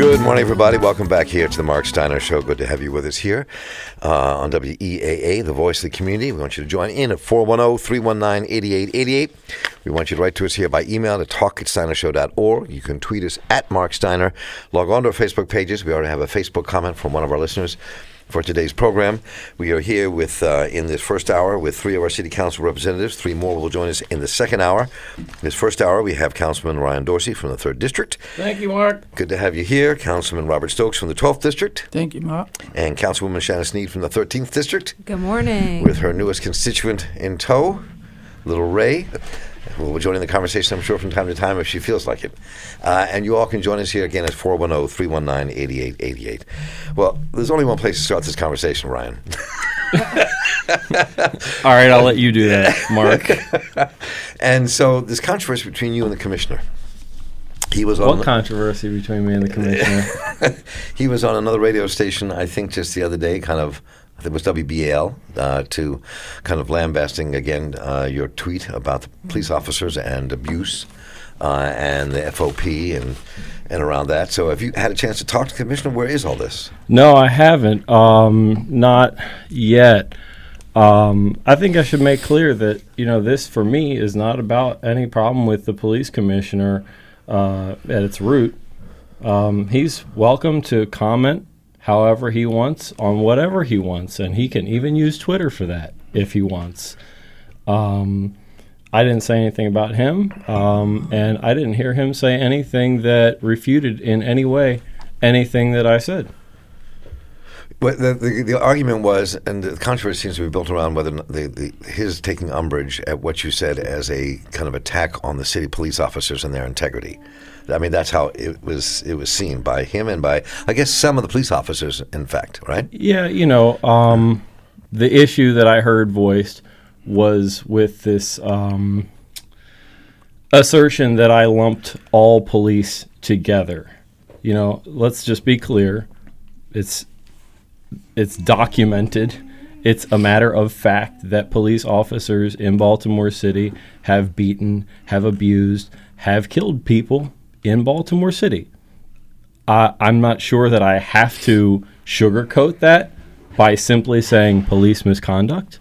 Good morning, everybody. Welcome back here to the Marc Steiner Show. Good to have you with us here uh, on WEAA, the voice of the community. We want you to join in at 410 319 8888. We want you to write to us here by email to talk at steinershow.org. You can tweet us at Marc Steiner. Log on to our Facebook pages. We already have a Facebook comment from one of our listeners for today's program. We are here with uh, in this first hour with three of our city council representatives. Three more will join us in the second hour. This first hour, we have Councilman Ryan Dorsey from the third district. Thank you, Marc. Good to have you here, Councilman Robert Stokes from the 12th district, Thank you, Marc. and Councilwoman Shannon Sneed from the 13th district, Good morning. with her newest constituent in tow, Little Ray. Who will be joining the conversation, I'm sure, from time to time if she feels like it. Uh, and you all can join us here again at 410 319 8888. Well, there's only one place to start this conversation, Ryan. All right, I'll let you do that, Marc. And so, this controversy between you and the commissioner. He was on. what controversy between me and the commissioner? he was on another radio station, I think, just the other day, kind of. It was WBAL uh, to kind of lambasting again uh, your tweet about the police officers and abuse uh, and the FOP and and around that. So, have you had a chance to talk to the commissioner? Where is all this? No, I haven't. Um, not yet. Um, I think I should make clear that you know this for me is not about any problem with the police commissioner uh, at its root. Um, he's welcome to comment however he wants on whatever he wants, and he can even use Twitter for that if he wants. Um, I didn't say anything about him, um, and I didn't hear him say anything that refuted in any way anything that I said. But the, the, the argument was, and the controversy seems to be built around whether the, his taking umbrage at what you said as a kind of attack on the city police officers and their integrity. I mean, that's how it was it was seen by him and by, I guess, some of the police officers, in fact, right? Yeah, you know, um, the issue that I heard voiced was with this um, assertion that I lumped all police together. You know, let's just be clear. It's it's documented. It's a matter of fact that police officers in Baltimore City have beaten, have abused, have killed people in Baltimore City. I'm not sure that I have to sugarcoat that by simply saying police misconduct.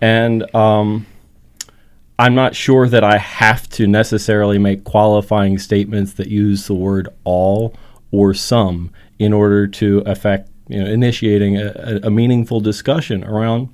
And um, I'm not sure that I have to necessarily make qualifying statements that use the word all or some in order to affect, you know, initiating a, a- meaningful discussion around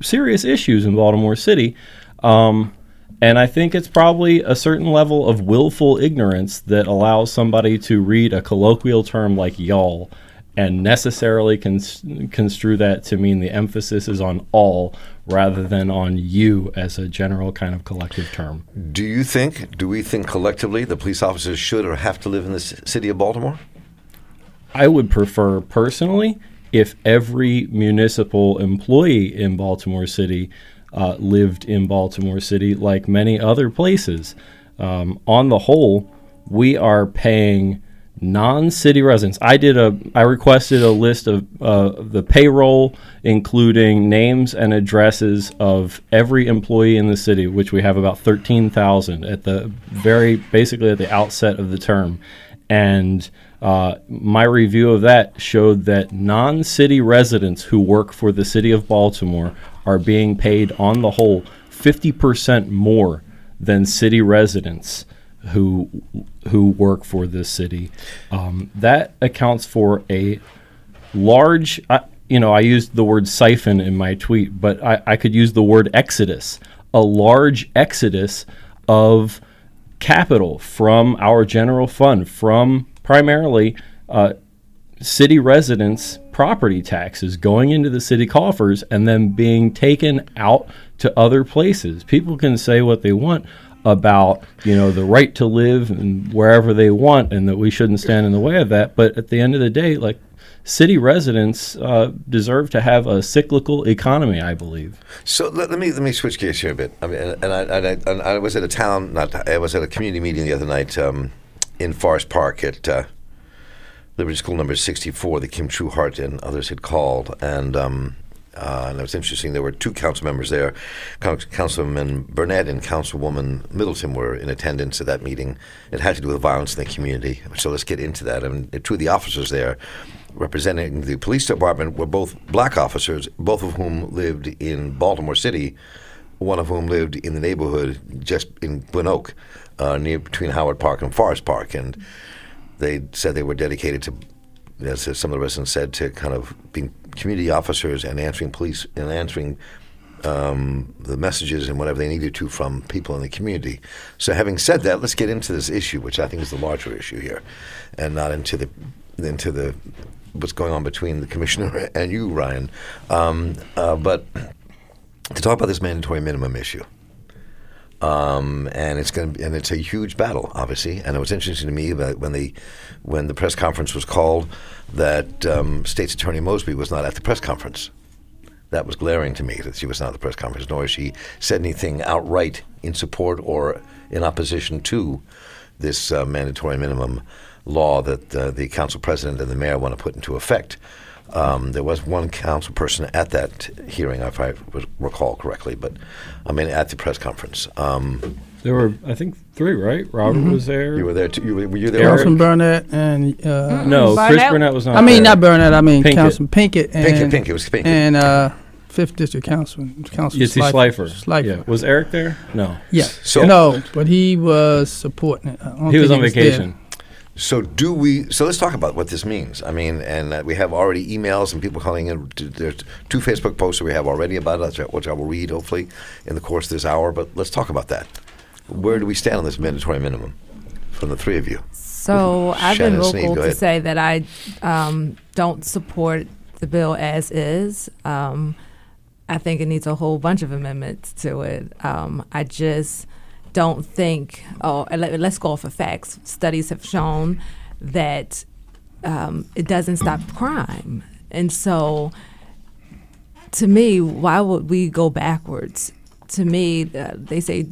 serious issues in Baltimore City. Um, and I think it's probably a certain level of willful ignorance that allows somebody to read a colloquial term like y'all and necessarily cons- construe that to mean the emphasis is on all rather than on you as a general kind of collective term. Do you think, do we think collectively the police officers should or have to live in the city of Baltimore? I would prefer personally if every municipal employee in Baltimore City uh, lived in Baltimore City like many other places. Um, on the whole, we are paying non-city residents. I did a I requested a list of uh, the payroll, including names and addresses of every employee in the city, which we have about thirteen thousand at the very basically at the outset of the term, and uh, my review of that showed that non-city residents who work for the city of Baltimore are being paid on the whole 50% more than city residents who who work for this city. Um, that accounts for a large. I you know, I used the word siphon in my tweet, but I, I could use the word exodus. A large exodus of capital from our general fund, from primarily uh, city residents' property taxes going into the city coffers and then being taken out to other places. People can say what they want about you know the right to live and wherever they want and that we shouldn't stand in the way of that but at the end of the day like city residents uh, deserve to have a cyclical economy i believe So let, let me let me switch gears here a bit. I mean, and, and I, and I, and I was at a town, not I was at a community meeting the other night um, in Forest Park at uh, Liberty School number sixty four that Kim Trueheart and others had called, and um, Uh, and it was interesting. There were two council members there. Councilman Burnett and Councilwoman Middleton were in attendance at that meeting. It had to do with violence in the community. So let's get into that. And two of the officers there representing the police department were both black officers, both of whom lived in Baltimore City, one of whom lived in the neighborhood just in Glen Oak, uh, near between Howard Park and Forest Park. And they said they were dedicated to, as some of the residents said, to kind of being community officers and answering police and answering um, the messages and whatever they needed to from people in the community. So, having said that, let's get into this issue, which I think is the larger issue here, and not into the into the what's going on between the commissioner and you, Ryan. Um, uh, but to talk about this mandatory minimum issue. Um, and it's going and it's a huge battle, obviously. And it was interesting to me that when the when the press conference was called, that um, State's Attorney Mosby was not at the press conference. That was glaring to me that she was not at the press conference, nor she said anything outright in support or in opposition to this uh, mandatory minimum law that uh, the council president and the mayor want to put into effect. Um, there was one council person at that hearing, if I recall correctly, but I mean at the press conference. Um, there were, I think, three, right? Robert mm-hmm. was there. You were there too. You were, were you there? Councilman Burnett and uh, no, Chris Burnett was not. I mean, there. not Burnett. I mean, Pinkett. Councilman Pinkett. And, Pinkett. Pinkett was Pinkett. And uh, Fifth District Councilman, Councilman Yitzi Schleifer. Schleifer. Yeah. Was Eric there? No. Yeah. So no, but he was supporting it. He was on vacation. So do we? So let's talk about what this means. I mean, and uh, we have already emails and people calling in. There's two Facebook posts that we have already about it, which I will read hopefully in the course of this hour. But let's talk about that. Where do we stand on this mandatory minimum from the three of you? So I've been vocal to say that I um, don't support the bill as is. Um, I think it needs a whole bunch of amendments to it. Um, I just don't think, oh, let, us go off of. Studies have shown that um, it doesn't stop crime. And so, to me, why would we go backwards? To me, uh, they say,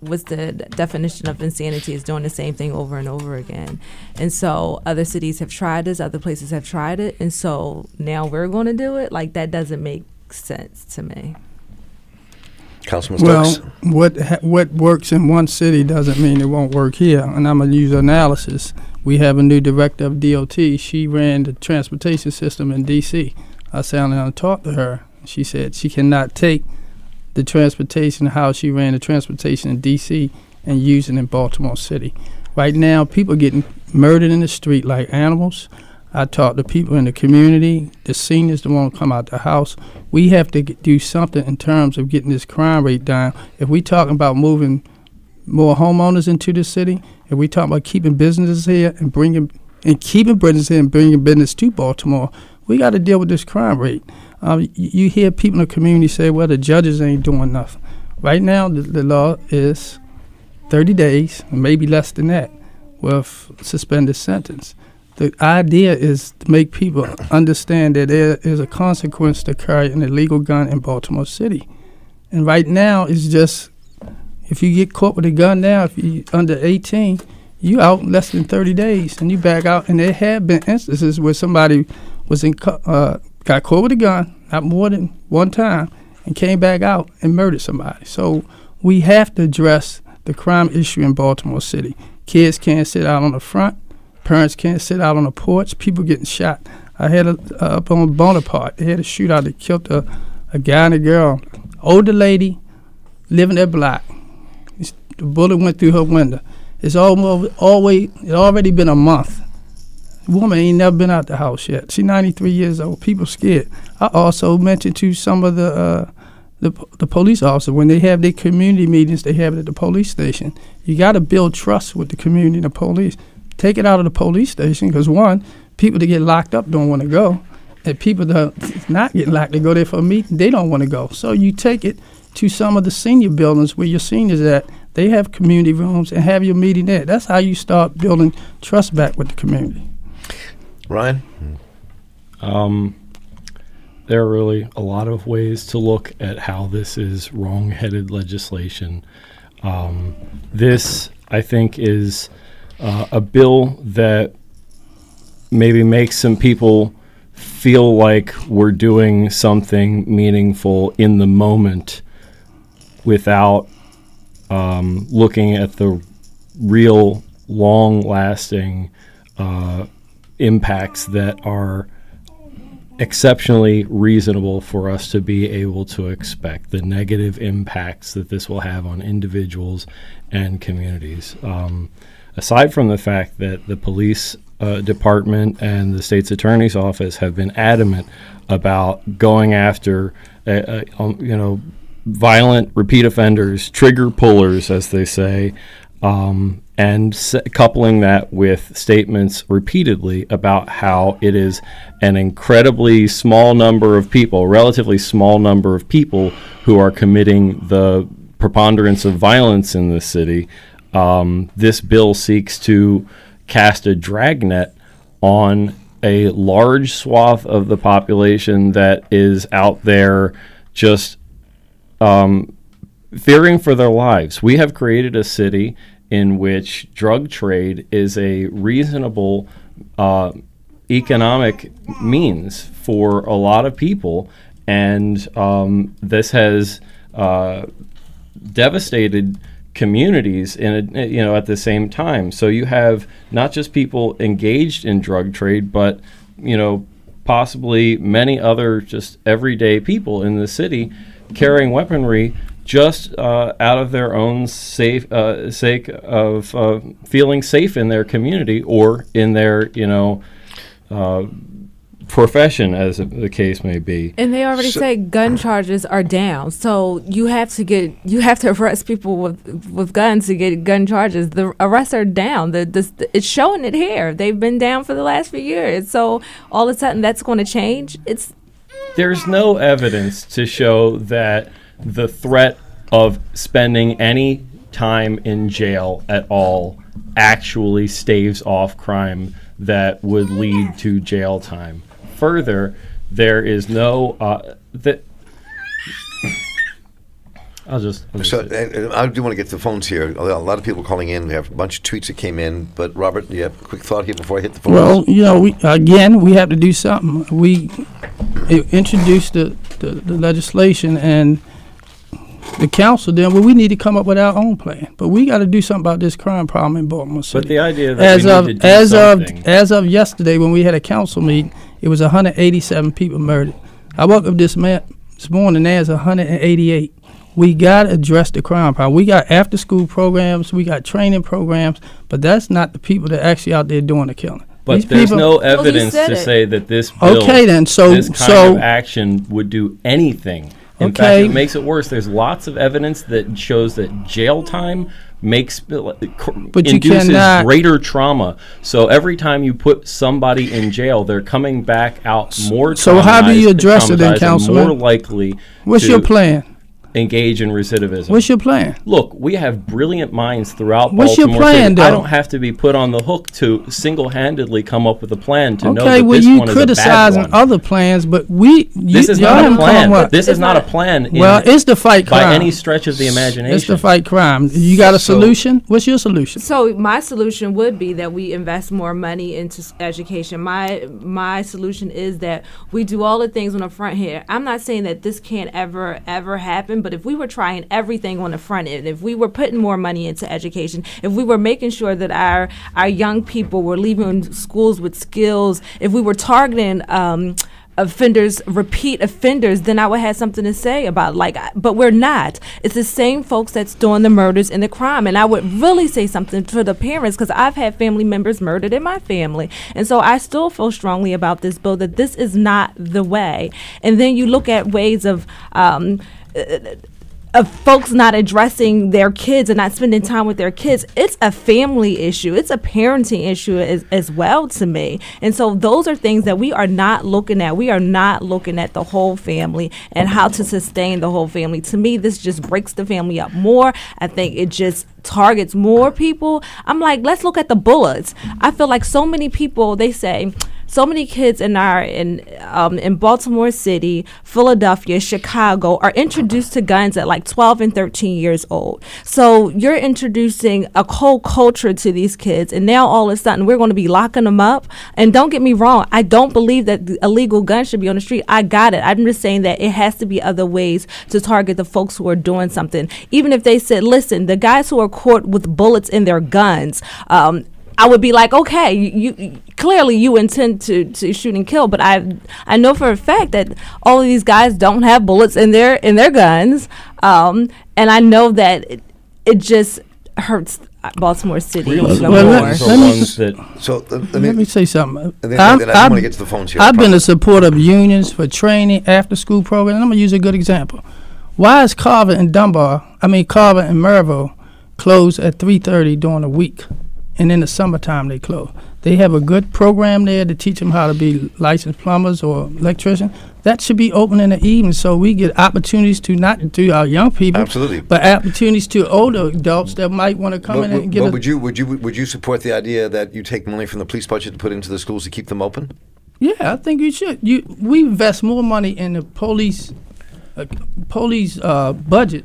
what's the definition of insanity is doing the same thing over and over again. And so, other cities have tried this, other places have tried it. And so, now we're going to do it? Like, that doesn't make sense to me. Councilman Stokes. Well, what ha- what works in one city doesn't mean it won't work here. And I'm gonna use analysis. We have a new director of DOT. She ran the transportation system in D.C. I sat down and talked to her. She said she cannot take the transportation, how she ran the transportation in D.C. and use it in Baltimore City. Right now, people are getting murdered in the street like animals. I talk to people in the community, the seniors that want to come out the house. We have to get, do something in terms of getting this crime rate down. If we talking about moving more homeowners into the city, if we talk about keeping businesses here and bringing and keeping business here and bringing business to Baltimore, we got to deal with this crime rate. Um, you, you hear people in the community say, "Well, the judges ain't doing nothing." Right now, the, the law is 30 days, maybe less than that, with suspended sentence the idea is to make people understand that there is a consequence to carrying an illegal gun in Baltimore City. And right now, it's just if you get caught with a gun now, if you're under 18, you out in less than 30 days, and you back out. And there have been instances where somebody was in uh, got caught with a gun, not more than one time, and came back out and murdered somebody. So we have to address the crime issue in Baltimore City. Kids can't sit out on the front Parents can't sit out on the porch. People getting shot. I had a uh, up on Bonaparte. They had a shootout that killed a, a guy and a girl. Older lady living that block. The bullet went through her window. It's almost always it already been a month. Woman ain't never been out the house yet. She's 93 years old. People scared. I also mentioned to some of the uh, the, the police officer when they have their community meetings, they have it at the police station. You got to build trust with the community and the police. Take it out of the police station because one, people that get locked up don't want to go, and people that not get locked to go there for a meeting, they don't want to go. So you take it to some of the senior buildings where your seniors at. They have community rooms and have your meeting there. That's how you start building trust back with the community. Ryan, um, there are really a lot of ways to look at how this is wrong-headed legislation. Um, this, I think, is uh, a bill that maybe makes some people feel like we're doing something meaningful in the moment without um, looking at the real long lasting uh, impacts that are exceptionally reasonable for us to be able to expect the negative impacts that this will have on individuals and communities. Um, aside from the fact that the police uh, department and the state's attorney's office have been adamant about going after, uh, uh, um, you know, violent repeat offenders, trigger pullers, as they say, um, and s- coupling that with statements repeatedly about how it is an incredibly small number of people, relatively small number of people who are committing the preponderance of violence in the city. Um, this bill seeks to cast a dragnet on a large swath of the population that is out there just um, fearing for their lives. We have created a city in which drug trade is a reasonable uh, economic means for a lot of people, and um, this has uh, devastated communities in a, you know at the same time. So you have not just people engaged in drug trade, but you know possibly many other just everyday people in the city carrying weaponry just uh, out of their own safe uh, sake of uh, feeling safe in their community or in their you know uh, profession, as the case may be. And they already so, say gun charges are down, so you have to get you have to arrest people with with guns to get gun charges. The arrests are down. The, the it's showing it here. They've been down for the last few years. So all of a sudden that's going to change. It's there's no evidence to show that the threat of spending any time in jail at all actually staves off crime that would lead to jail time. Further, there is no uh, that. I'll just. I'll so uh, I do want to get to the phones here. A lot of people calling in. We have a bunch of tweets that came in. But Robert, do you have a quick thought here before I hit the phone? Well, you know, we, again, we have to do something. We introduced the, the, the legislation and the council then well we need to come up with our own plan but we got to do something about this crime problem in baltimore city but the idea that as of as something. of as of yesterday when we had a council meeting it was 187 people murdered i woke up this, man, this morning there's 188 we got to address the crime problem we got after school programs we got training programs but that's not the people that actually out there doing the killing but These there's people- no oh, evidence to it. say that this bill, Okay, then, so- this kind so- of action would do anything. In fact, Okay. it makes it worse. There's lots of evidence that shows that jail time makes uh, But induces greater trauma. So every time you put somebody in jail, they're coming back out more. so how do you address it then, Councilman? More likely. what's your plan Engage in recidivism. what's your plan Look, we have brilliant minds throughout What's your plan, City. I don't have to be put on the hook to single-handedly come up with a plan to know Okay, that well, this you one is a bad criticizing other plans, but we you, this is y'all not a haven't come plan. up- This is not a not- plan. in- well, it's the fight crime by crime. any stretch of the imagination. It's the fight crime. You got a So- solution? What's your solution? So my solution would be that we invest more money into education. My my solution is that we do all the things on the front here. I'm not saying that this can't ever ever happen, but if we were trying everything on the front end, if we were putting more money into education, if we were making sure that our our young people were leaving schools with skills, if we were targeting um, offenders, repeat offenders, then I would have something to say about like. But we're not. It's the same folks that's doing the murders and the crime, and I would really say something to the parents because I've had family members murdered in my family, and so I still feel strongly about this bill that this is not the way. And then you look at ways of. Um, of folks not addressing their kids and not spending time with their kids, it's a family issue. It's a parenting issue as, as well to me. And so those are things that we are not looking at. We are not looking at the whole family and how to sustain the whole family. To me, this just breaks the family up more. I think it just targets more people. I'm like, let's look at the bullets. I feel like so many people, they say, so many kids in our in um, in Baltimore City, Philadelphia, Chicago are introduced to guns at like 12 and 13 years old. So you're introducing a whole culture to these kids, and now all of a sudden we're going to be locking them up. And don't get me wrong, I don't believe that the illegal guns should be on the street. I got it. I'm just saying that it has to be other ways to target the folks who are doing something. Even if they said, listen, the guys who are caught with bullets in their guns, um, I would be like, okay, you, you, clearly you intend to, to shoot and kill, but I I know for a fact that all of these guys don't have bullets in their in their guns, um, and I know that it, it just hurts Baltimore City even well, more. Let, let me, so uh, let, me, let me say something. Then, I'm, then I want to get to the phones here. I've been a supporter of unions for training, after school programs. I'm gonna use a good example. Why is Carver and Dunbar, I mean Carver and Mervo, closed at 3:30 during the week? And in the summertime they close. They have a good program there to teach them how to be licensed plumbers or electricians. That should be open in the evening so we get opportunities to not to our young people, absolutely, but opportunities to older adults that might want to come but, in and get. But would you would you would you support the idea that you take money from the police budget to put into the schools to keep them open? Yeah, I think you should. You we invest more money in the police uh, police uh, budget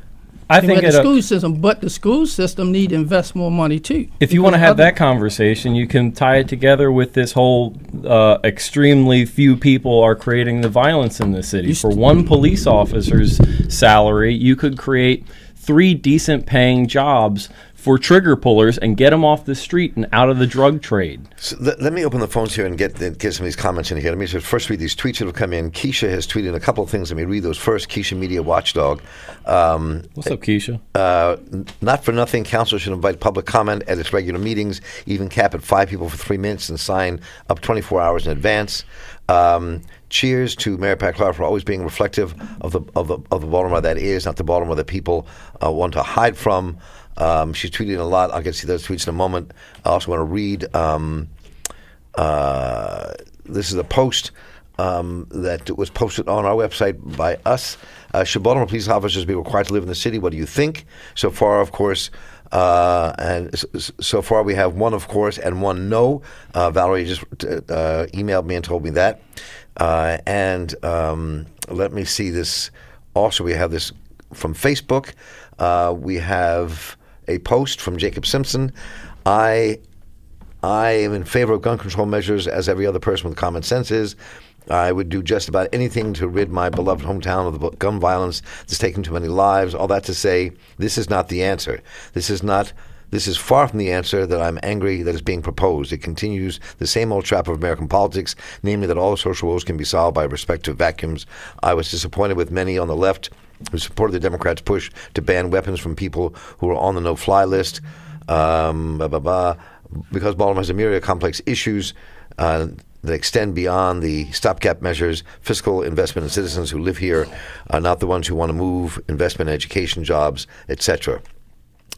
I think the school system, but the school system need to invest more money too. If you want to have that conversation, you can tie it together with this whole uh, extremely few people are creating the violence in the city. For one police officer's salary, you could create three decent paying jobs for trigger pullers and get them off the street and out of the drug trade. So th- let me open the phones here and get get some of these comments in here. Let me just first read these tweets that have come in. Keisha has tweeted a couple of things. Let me read those first. Keisha Media Watchdog. Um, What's up, Keisha? Uh, not for nothing, council should invite public comment at its regular meetings, even cap at five people for three minutes and sign up 24 hours in advance. Um, cheers to Mary Pat Clarke for always being reflective of the of the of the Baltimore that is, not the Baltimore that people uh, want to hide from. Um, she's tweeting a lot. I'll get to see those tweets in a moment. I also want to read. Um, uh, this is a post um, that was posted on our website by us. Uh, should Baltimore police officers be required to live in the city? What do you think? So far, of course, uh, and so far we have one, of course, and one no. Uh, Valerie just uh, emailed me and told me that. Uh, and um, let me see this. Also, we have this from Facebook. Uh, we have a post from Jacob Simpson. I I am in favor of gun control measures, as every other person with common sense is. I would do just about anything to rid my beloved hometown of the gun violence that's taken too many lives. All that to say, this is not the answer. This is not. This is far from the answer that I'm angry that is being proposed. It continues the same old trap of American politics, namely that all social woes can be solved by respective vacuums. I was disappointed with many on the left who supported the Democrats' push to ban weapons from people who are on the no-fly list. Um, blah, blah, blah. Because Baltimore has a myriad of complex issues uh, that extend beyond the stopgap measures, fiscal investment in citizens who live here are not the ones who want to move, investment in education, jobs, etc.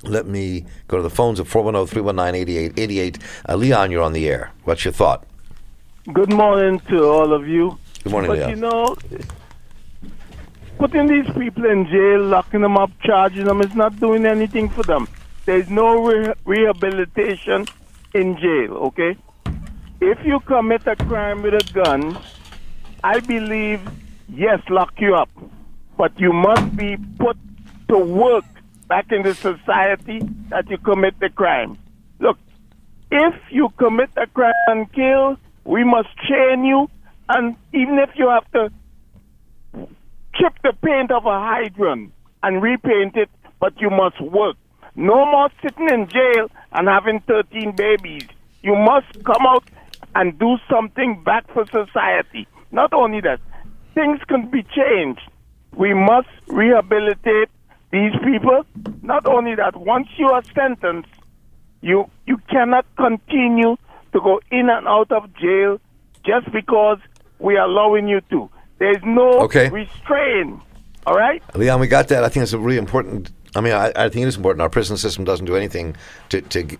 Let me go to the phones at 410 319 8888. Uh, Leon, you're on the air. What's your thought? Good morning to all of you. Good morning, but Leon. you know, putting these people in jail, locking them up, charging them is not doing anything for them. There's no re- rehabilitation in jail, okay? If you commit a crime with a gun, I believe, yes, lock you up. But you must be put to work back in the society that you commit the crime. Look, if you commit a crime and kill, we must chain you, and even if you have to chip the paint of a hydrant and repaint it, but you must work. No more sitting in jail and having 13 babies. You must come out and do something back for society. Not only that, things can be changed. We must rehabilitate these people. Not only that, once you are sentenced, you you cannot continue to go in and out of jail just because we are allowing you to. There's no okay. restraint. All right? Leon, we got that. I think it's a really important. I mean, I, I think it is important. Our prison system doesn't do anything to, to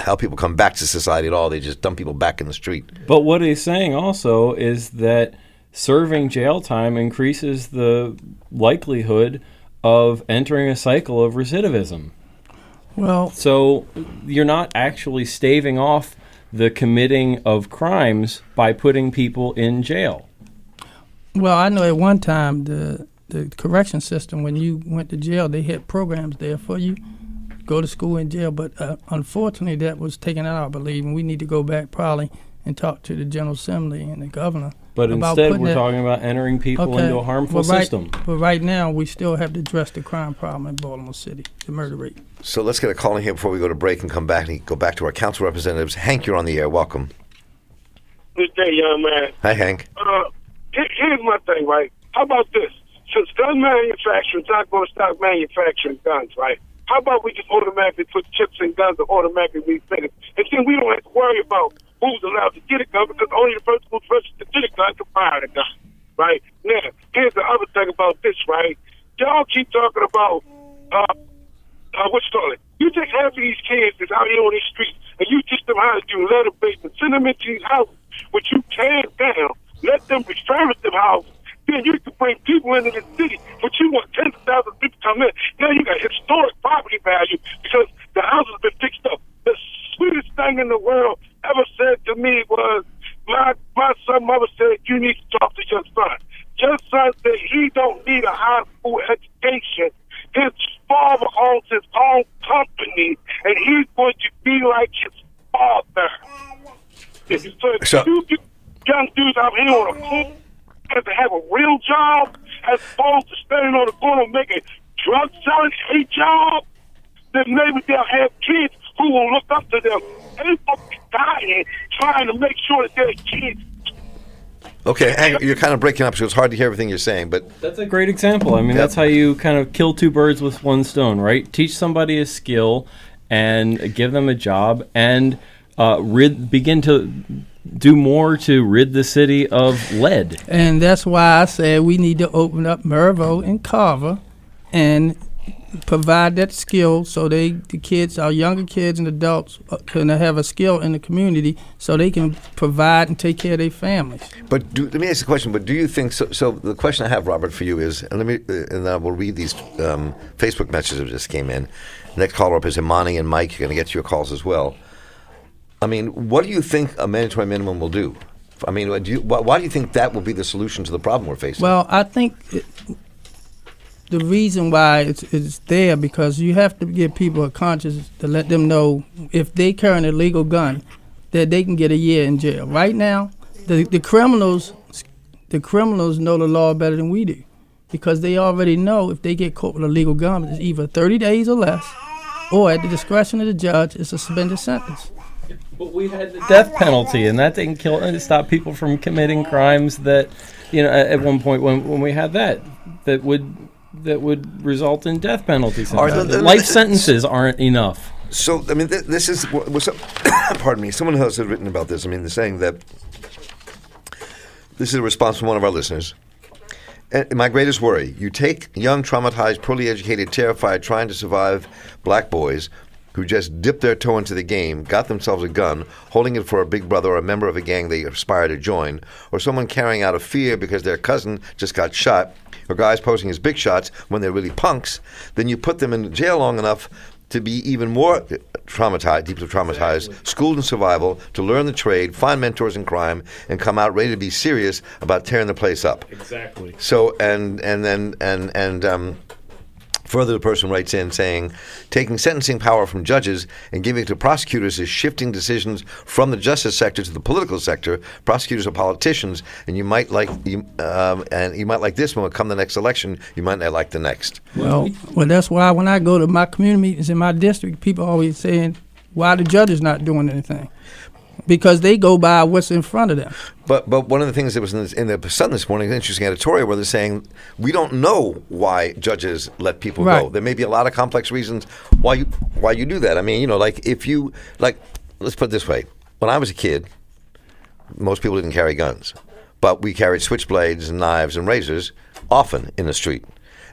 help people come back to society at all. They just dump people back in the street. But what he's saying also is that serving jail time increases the likelihood of entering a cycle of recidivism. Well, so you're not actually staving off the committing of crimes by putting people in jail. Well, I know at one time the the correction system when you went to jail, they had programs there for you go to school in jail. But uh, unfortunately, that was taken out, I believe, and we need to go back probably and talk to the General Assembly and the governor. But instead, we're that, talking about entering people okay, into a harmful right, system. But right now, we still have to address the crime problem in Baltimore City, the murder rate. So let's get a call in here before we go to break and come back and go back to our council representatives. Hank, you're on the air. Welcome. Good day, young man. Hi, Hank. Uh, here's my thing, right? How about this? Since gun manufacturers not going to stop manufacturing guns, right? How about we just automatically put chips in guns and automatically refit it? And then we don't have to worry about who's allowed to get a gun because only the person who's registered to get a gun can fire the gun. Right? Now, here's the other thing about this, right? Y'all keep talking about uh uh what's it? You take half of these kids that's out here on these streets and you teach them how to do lead abatement and send them into these houses, which you tear down, let them refurbish them houses then you can bring people into the city, but you want tens of thousands of people to come in. Now you got historic property value because the house has been fixed up. The sweetest thing in the world ever said to me was, my my son mother said, you need to talk to your son. Your son said he don't need a high school education. His father owns his own company, and he's going to be like his father. So, so you young dudes out here on a has to have a real job as opposed to standing on the corner making drug selling a job, then maybe they'll have kids who will look up to them. They fucking dying trying to make sure that their kids Okay, Hank, you're kind of breaking up, so it's hard to hear everything you're saying. But that's a great example. I mean, yep. that's how you kind of kill two birds with one stone, right? Teach somebody a skill and give them a job, and uh, rid, begin to do more to rid the city of lead. And that's why I said we need to open up Mervo and Carver and provide that skill so they the kids our younger kids and adults uh, can have a skill in the community so they can provide and take care of their families. But do, let me ask the question but do you think so, so the question i have robert for you is and let me uh, and i will read these um, facebook messages that just came in. Next caller up is imani and mike you're going to get your calls as well I mean, what do you think a mandatory minimum will do? I mean, do you, why, why, do you think that will be the solution to the problem we're facing? Well, I think it, the reason why it's, it's there because you have to give people a conscience to let them know if they carry an illegal gun that they can get a year in jail. Right now, the, the criminals the criminals know the law better than we do because they already know if they get caught with a legal gun, it's either 30 days or less, or at the discretion of the judge, it's a suspended sentence. But we had the death penalty, and that didn't kill and stop people from committing crimes that, you know, at one point when, when we had that, that would that would result in death penalties. Life sentences aren't enough. So I mean, th- this is what's up. pardon me. Someone else has written about this. I mean, they're saying that this is a response from one of our listeners. And my greatest worry: you take young, traumatized, poorly educated, terrified, trying to survive black boys who just dipped their toe into the game, got themselves a gun, holding it for a big brother or a member of a gang they aspire to join, or someone carrying out of fear because their cousin just got shot, or guys posing as big shots when they're really punks, then you put them in jail long enough to be even more traumatized, deeply traumatized, exactly. schooled in survival, to learn the trade, find mentors in crime, and come out ready to be serious about tearing the place up. Exactly. So and and then and and um, Further, the person writes in saying, taking sentencing power from judges and giving it to prosecutors is shifting decisions from the justice sector to the political sector. Prosecutors are politicians, and you might like you, um, and you might like this one. Come the next election, you might not like the next. Well, well, that's why when I go to my community meetings in my district, people always saying, "Why the judges not doing anything?" Because they go by what's in front of them. But but one of the things that was in, this, in the Sun this morning, an interesting editorial where they're saying we don't know why judges let people right. go. There may be a lot of complex reasons why you why you do that. I mean, you know, like if you like, let's put it this way: when I was a kid, most people didn't carry guns, but we carried switchblades and knives and razors often in the street,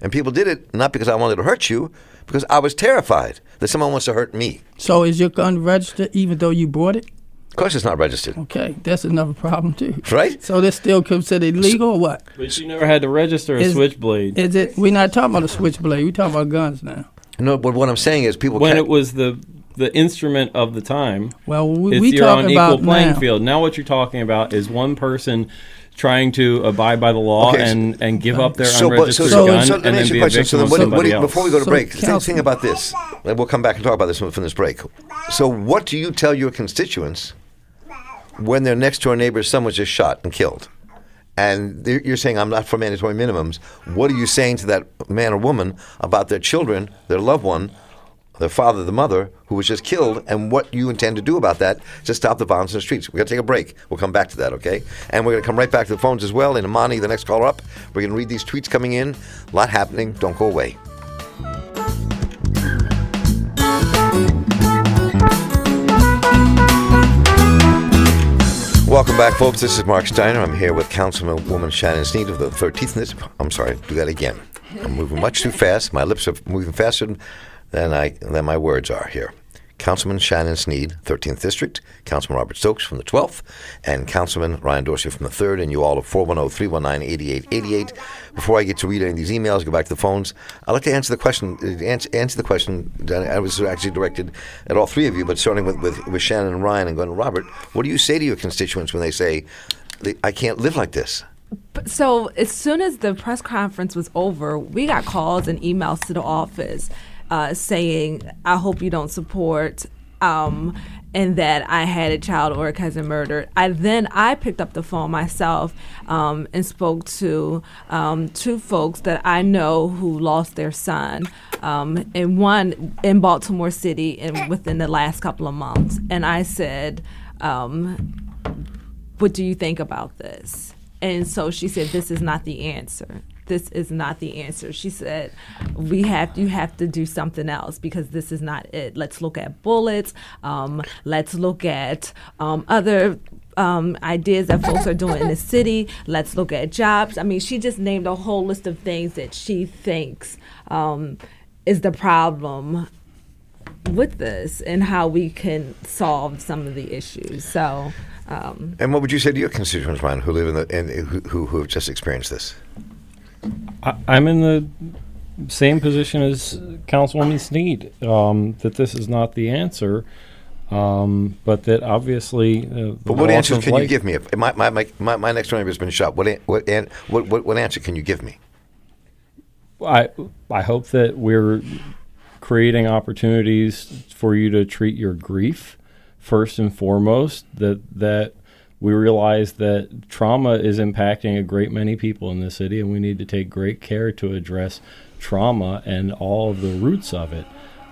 and people did it not because I wanted to hurt you. Because I was terrified that someone wants to hurt me. So, is your gun registered even though you bought it? Of course, it's not registered. Okay, that's another problem too. Right. So that's still considered illegal or what? But you never had to register a is, switchblade. Is it? We're not talking about a switchblade. We're talking about guns now. No, but what I'm saying is people. When it was the the instrument of the time. Well, we, we you're on equal playing now. field. Now, what you're talking about is one person trying to abide by the law Okay, and, and give up their So, but, unregistered so, so, gun so and let me then ask you be a a question. victim So then, of what, do- what somebody do you, else. before we go to So, break, think, Council- think about this. And we'll come back and talk about this from, from this break. So, what do you tell your constituents when their next door neighbor's son was just shot and killed? And you're saying, I'm not for mandatory minimums. What are you saying to that man or woman about their children, their loved one, their father, the mother, who was just killed, and what you intend to do about that to stop the violence in the streets. We're to take a break. We'll come back to that, okay? And we're going to come right back to the phones as well. And Imani, the next caller up, we're going to read these tweets coming in. A lot happening. Don't go away. Welcome back, folks. This is Marc Steiner. I'm here with Councilwoman Shannon Sneed of the 13th. Dis- I'm sorry, do that again. I'm moving much too fast. My lips are moving faster than I than my words are here. Councilman Shannon Sneed, 13th District, Councilman Robert Stokes from the 12th, and Councilman Ryan Dorsey from the 3rd, and you all at 410-319-8888. Before I get to read any of these emails, go back to the phones, I'd like to answer the question, uh, answer, answer the question I was actually directed at all three of you, but starting with, with, with Shannon and Ryan and going to Robert, what do you say to your constituents when they say, I can't live like this? So as soon as the press conference was over, we got calls and emails to the office uh, saying, "I hope you don't support." Um, and that I had a child or a cousin murdered. I then I picked up the phone myself um, and spoke to um, two folks that I know who lost their son, um, and one in Baltimore City, and within the last couple of months. And I said, um, "What do you think about this?" And so she said, "This is not the answer. This is not the answer." She said, "We have you have to do something else because this is not it. Let's look at bullets. Um, let's look at um, other." Um, ideas that folks are doing in the city. Let's look at jobs. I mean, she just named a whole list of things that she thinks um, is the problem with this and how we can solve some of the issues. So, um, And what would you say to your constituents, Ryan, who live in the and who, who, who have just experienced this? I, I'm in the same position as Councilwoman Sneed, um, that this is not the answer, um, but that obviously. Uh, But what answers can you give me? If my, my, my, my, my next door neighbor has been shot, what, an- what, an- what, what, what answer can you give me? I I hope that we're creating opportunities for you to treat your grief first and foremost. That that we realize that trauma is impacting a great many people in this city, and we need to take great care to address trauma and all of the roots of it.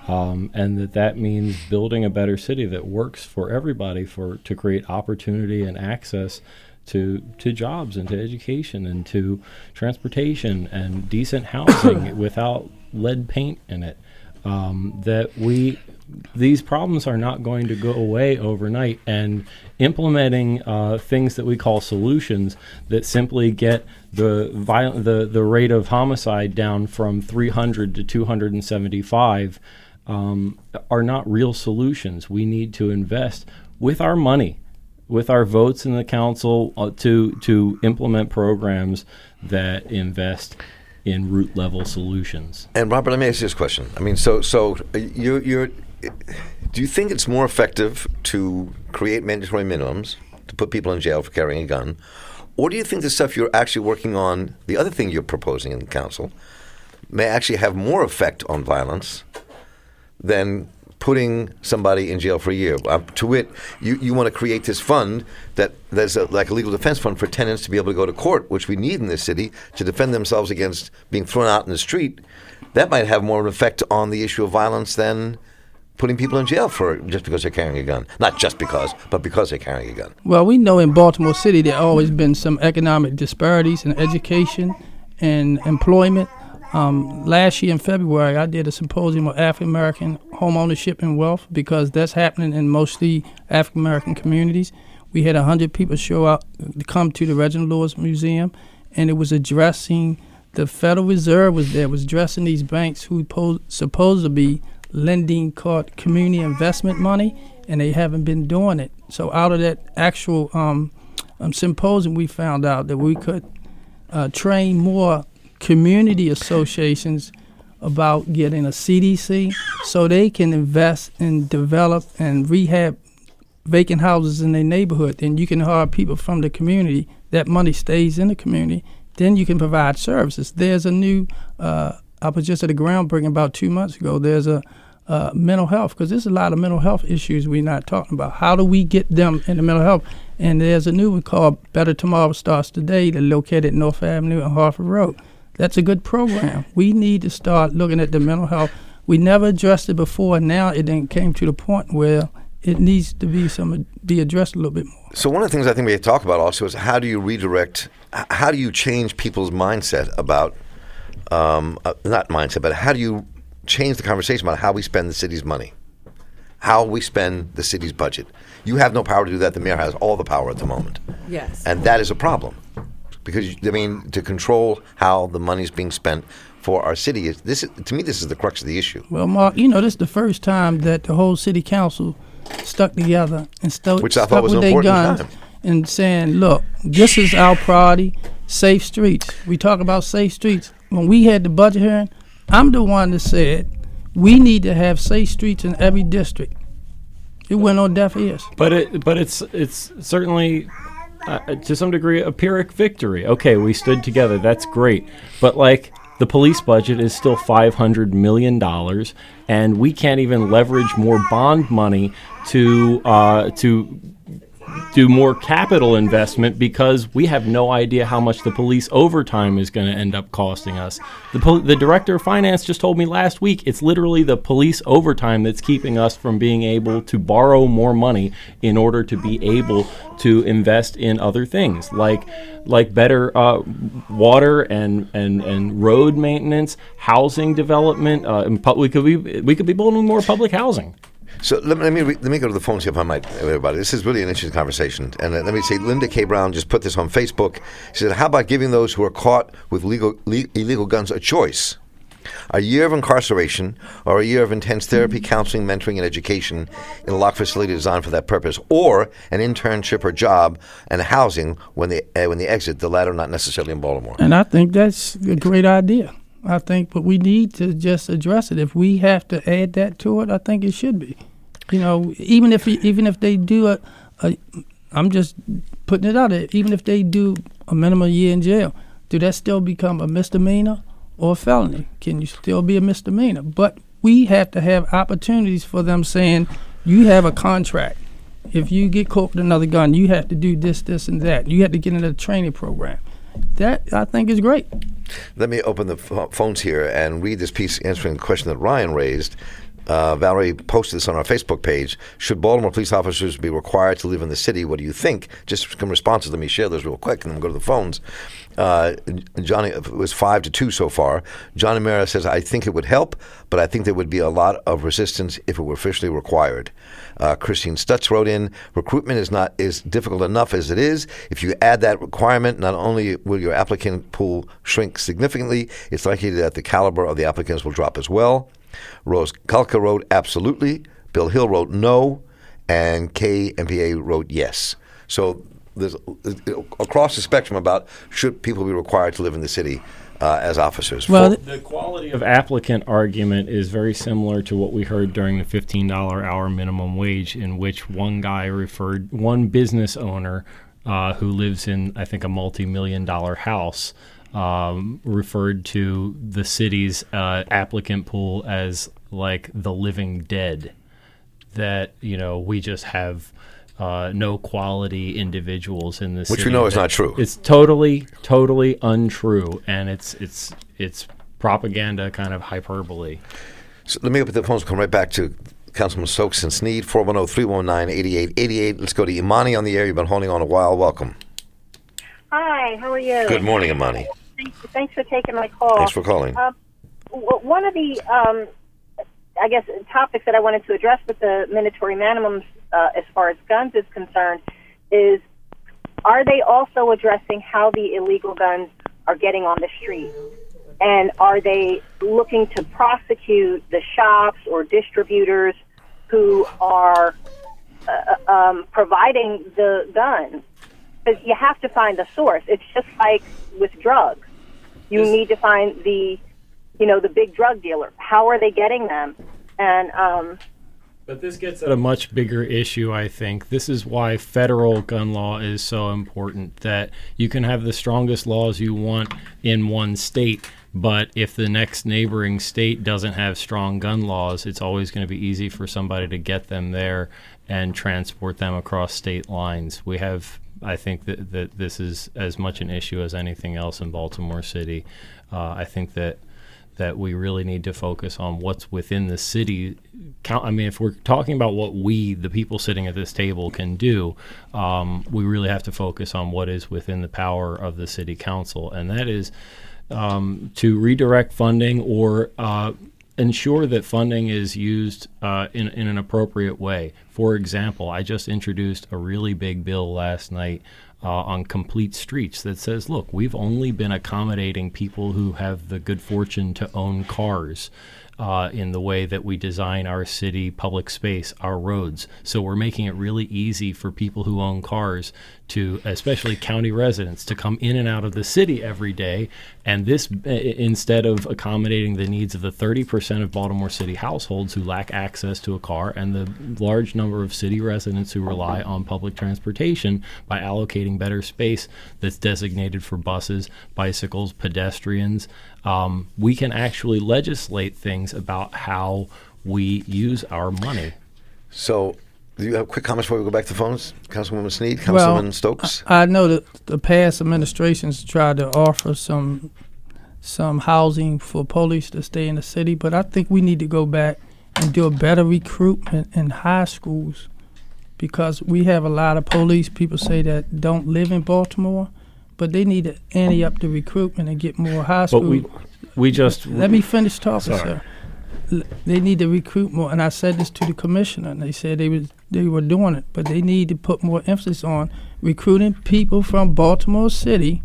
Um, and that that means building a better city that works for everybody for to create opportunity and access to to jobs and to education and to transportation and decent housing without lead paint in it. Um, that we these problems are not going to go away overnight, and implementing uh, things that we call solutions that simply get the viol- the the rate of homicide down from 300 to 275 um, are not real solutions. We need to invest with our money with our votes in the council uh, to to implement programs that invest in root level solutions. And Robert, let me ask you this question. I mean, so so uh, you you're do you think it's more effective to create mandatory minimums to put people in jail for carrying a gun, or do you think the stuff you're actually working on, the other thing you're proposing in the council, may actually have more effect on violence than putting somebody in jail for a year. Uh, to wit, you, you want to create this fund that there's a, like a legal defense fund for tenants to be able to go to court, which we need in this city to defend themselves against being thrown out in the street. That might have more of an effect on the issue of violence than putting people in jail for just because they're carrying a gun. Not just because, but because they're carrying a gun. Well, we know in Baltimore City there always been some economic disparities in education and employment. Um, last year in February, I did a symposium on African American home ownership and wealth because that's happening in mostly African American communities. We had 100 people show up come to the Reginald Lewis Museum, and it was addressing the Federal Reserve was there, was addressing these banks who po- supposed to be lending called community investment money, and they haven't been doing it. So out of that actual um, um, symposium, we found out that we could uh, train more community associations about getting a CDC so they can invest and develop and rehab vacant houses in their neighborhood. Then you can hire people from the community. That money stays in the community. Then you can provide services. There's a new, uh, I was just at a groundbreaking about two months ago. There's a uh, mental health because there's a lot of mental health issues we're not talking about. How do we get them into mental health? And there's a new one called Better Tomorrow Starts Today that's located at North Avenue and Harford Road. That's a good program. We need to start looking at the mental health. We never addressed it before. Now it then came to the point where it needs to be some be addressed a little bit more. So one of the things I think we have to talk about also is how do you redirect, how do you change people's mindset about, um, uh, not mindset, but how do you change the conversation about how we spend the city's money, how we spend the city's budget. You have no power to do that. The mayor has all the power at the moment. Yes, and that is a problem because I mean to control how the money is being spent for our city is this. To me, this is the crux of the issue. Well, Marc, you know this is the first time that the whole city council stuck together and stu- Which I stuck with their guns time. and saying, "Look, this is our priority: safe streets." We talk about safe streets. When we had the budget hearing, I'm the one that said we need to have safe streets in every district. It went on deaf ears. But it, but it's it's certainly uh, to some degree a pyrrhic victory. Okay, we stood together. That's great. But like the police budget is still $500 million, and we can't even leverage more bond money to uh, to do more capital investment because we have no idea how much the police overtime is going to end up costing us. The, the director of finance just told me last week it's literally the police overtime that's keeping us from being able to borrow more money in order to be able to invest in other things like like better uh, water and, and, and road maintenance, housing development. Uh, we could be we could be building more public housing. So let me let me, let me go to the phones here if I might, everybody. This is really an interesting conversation, and uh, let me say, Linda K. Brown just put this on Facebook. She said, "How about giving those who are caught with legal le- illegal guns a choice?" A year of incarceration or a year of intense therapy, counseling, mentoring, and education in a locked facility designed for that purpose, or an internship or job and housing when they uh, when they exit. The latter not necessarily in Baltimore. And I think that's a great idea. I think, but we need to just address it. If we have to add that to it, I think it should be. You know, even if even if they do a, a I'm just putting it out there. Even if they do a minimum year in jail, do that still become a misdemeanor or a felony? Can you still be a misdemeanor? But we have to have opportunities for them saying, you have a contract. If you get caught with another gun, you have to do this, this, and that. You have to get into the training program. That I think is great. Let me open the phones here and read this piece answering the question that Ryan raised. Uh, Valerie posted this on our Facebook page. Should Baltimore police officers be required to live in the city? What do you think? Just some responses. Let me share those real quick, and then we'll go to the phones. Uh, Johnny it was five to two so far. Johnny Mara says, "I think it would help, but I think there would be a lot of resistance if it were officially required." Uh, Christine Stutz wrote in, "Recruitment is not is difficult enough as it is. If you add that requirement, not only will your applicant pool shrink significantly, it's likely that the caliber of the applicants will drop as well." Rose Kulka wrote absolutely. Bill Hill wrote no, and KMPA wrote yes. So there's across the spectrum about should people be required to live in the city uh, as officers. Well, the quality of applicant argument is very similar to what we heard during the $15 hour minimum wage, in which one guy referred, one business owner uh, who lives in, I think, a multi million dollar house um, referred to the city's uh, applicant pool as like the living dead. That you know we just have uh, no quality individuals in this, which we know is not true. It's totally, totally untrue, and it's it's it's propaganda, kind of hyperbole. So let me open the phones. Come right back to Councilman Stokes and Sneed, 410-319-8888. Let's go to Imani on the air. You've been holding on a while. Welcome. Hi, how are you? Good morning, Imani. Thanks, thanks for taking my call. Thanks for calling. Um, one of the, um, I guess, topics that I wanted to address with the mandatory minimums uh, as far as guns is concerned is are they also addressing how the illegal guns are getting on the street? And are they looking to prosecute the shops or distributors who are uh, um, providing the guns? Because you have to find the source. It's just like with drugs you need to find the you know, the big drug dealer. How are they getting them? And um, but this gets at a much bigger issue, I think. This is why federal gun law is so important that you can have the strongest laws you want in one state, but if the next neighboring state doesn't have strong gun laws, it's always going to be easy for somebody to get them there and transport them across state lines. We have I think that, that this is as much an issue as anything else in Baltimore City. Uh, I think that that we really need to focus on what's within the city. I mean, if we're talking about what we, the people sitting at this table, can do, um, we really have to focus on what is within the power of the city council, and that is um, to redirect funding or uh, ensure that funding is used uh, in, in an appropriate way. For example, I just introduced a really big bill last night uh, on complete streets that says, look, we've only been accommodating people who have the good fortune to own cars uh, in the way that we design our city public space, our roads. So we're making it really easy for people who own cars to, especially county residents, to come in and out of the city every day. And this, instead of accommodating the needs of the 30% of Baltimore City households who lack access to a car and the large number of city residents who rely on public transportation by allocating better space that's designated for buses, bicycles, pedestrians, um, we can actually legislate things about how we use our money. So, do you have quick comments before we go back to phones? Councilwoman Sneed, Councilman well, Stokes? I, I know that the past administrations tried to offer some some housing for police to stay in the city, but I think we need to go back and do a better recruitment in high schools because we have a lot of police people say that don't live in Baltimore but they need to ante up the recruitment and get more high school. But we, we just let me finish talking, sorry. sir. they need to recruit more, and I said this to the commissioner, and they said they was they were doing it, but they need to put more emphasis on recruiting people from Baltimore City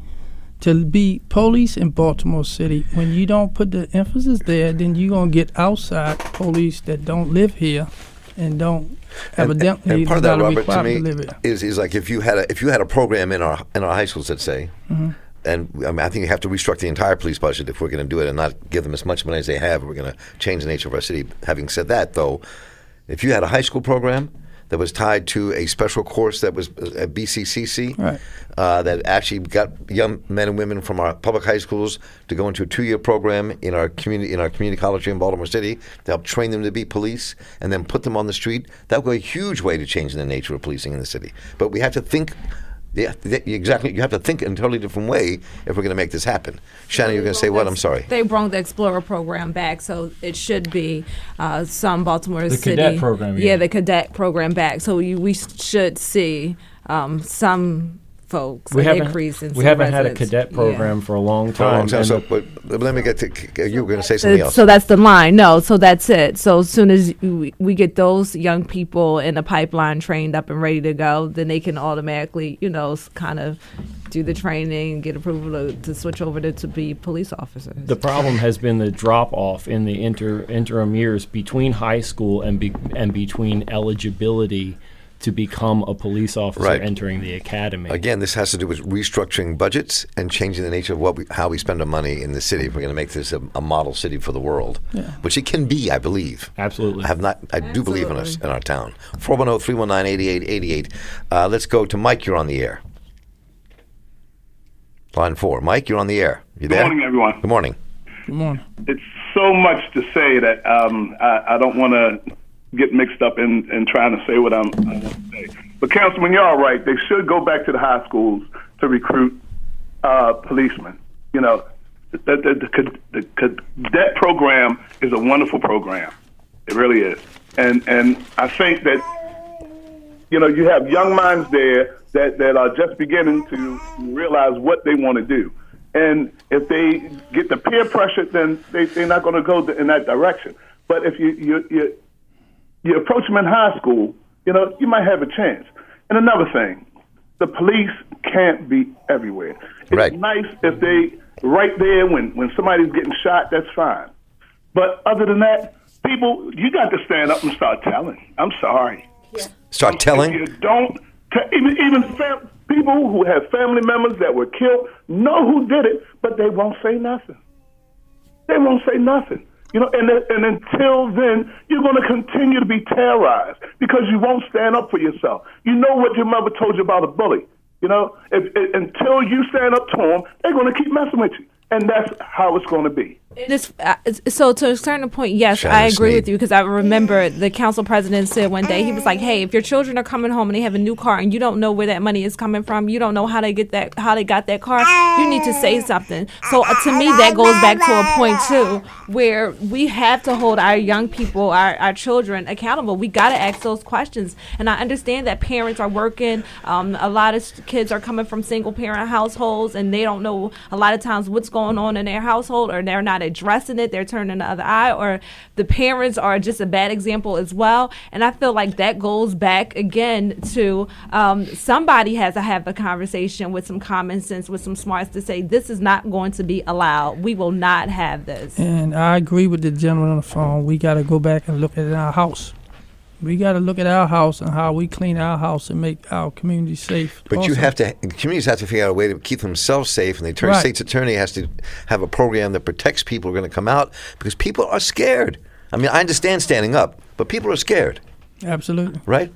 to be police in Baltimore City. When you don't put the emphasis there, then you're gonna get outside police that don't live here and don't evidently and, and part of that, Robert, to me, to is is like if you had a if you had a program in our in our high schools, let's say. Mm-hmm. And I, mean, I think you have to restructure the entire police budget if we're going to do it and not give them as much money as they have. We're going to change the nature of our city. Having said that, though, if you had a high school program that was tied to a special course that was uh, at BCCC right. uh, that actually got young men and women from our public high schools to go into a two-year program in our community in our community college here in Baltimore City to help train them to be police and then put them on the street. That would go a huge way to changing the nature of policing in the city. But we have to think yeah, exactly. You have to think in a totally different way if we're going to make this happen. Shannon, you're going to say what? I'm sorry. They brought the Explorer program back, so it should be uh, some Baltimore the City. The cadet program. Yeah. yeah. the cadet program back. So we, we should see um, some folks. We haven't, we haven't had a cadet program yeah. for a long time. So, so, but let me get to you. Were going to say uh, something else. So that's the line. No, so that's it. So as soon as we, we get those young people in the pipeline trained up and ready to go, then they can automatically, you know, kind of do the training, get approval to, to switch over to, to be police officers. The problem has been the drop off in the inter, interim years between high school and be, and between eligibility to become a police officer right. entering the academy. Again, this has to do with restructuring budgets and changing the nature of what we, how we spend our money in the city. If we're going to make this a, a, model city for the world, yeah. which it can be, I believe. Absolutely. I have not. I Absolutely. do believe in us in our town. 410-319-8888. Uh, let's go to Mike. You're on the air. Line four. Mike, you're on the air. You there? Good morning, everyone. Good morning. Good morning. It's so much to say that um, I, I don't want to get mixed up in, in trying to say what I'm, I want to say. But Councilman, you're all right. They should go back to the high schools to recruit uh, policemen. You know, the, the, the, the cadet program is a wonderful program. It really is. And and I think that you know you have young minds there that, that are just beginning to realize what they want to do. And if they get the peer pressure, then they, they're not going to go in that direction. But if you, you, you you approach them in high school, you know, you might have a chance. And another thing, the police can't be everywhere. It's right. nice if they right there when when somebody's getting shot, that's fine. But other than that, people, you got to stand up and start telling. I'm sorry. Yeah. Start telling. If you don't. even even fam- people who have family members that were killed know who did it, but they won't say nothing. They won't say nothing. You know, and, and until then, you're going to continue to be terrorized because you won't stand up for yourself. You know what your mother told you about a bully. You know, if, if, until you stand up to them, they're going to keep messing with you and that's how it's going to be. This, uh, so to a certain point, yes, I agree with you because I remember the council president said one day he was like, "Hey, if your children are coming home and they have a new car and you don't know where that money is coming from, you don't know how they get that, how they got that car, you need to say something." So uh, to me, that goes back to a point too, where we have to hold our young people, our, our children accountable. We got to ask those questions, and I understand that parents are working. Um, a lot of kids are coming from single parent households, and they don't know a lot of times what's going on in their household or they're not addressing it, they're turning the other eye, or the parents are just a bad example as well. And I feel like that goes back again to um, somebody has to have a conversation with some common sense, with some smarts to say this is not going to be allowed. We will not have this. And I agree with the gentleman on the phone. We got to go back and look at our house. We got to look at our house and how we clean our house and make our community safe. But also. you have to, communities have to figure out a way to keep themselves safe, and the attorney, right. state's attorney has to have a program that protects people who are going to come out because people are scared. I mean, I understand standing up, but people are scared. Absolutely. Right?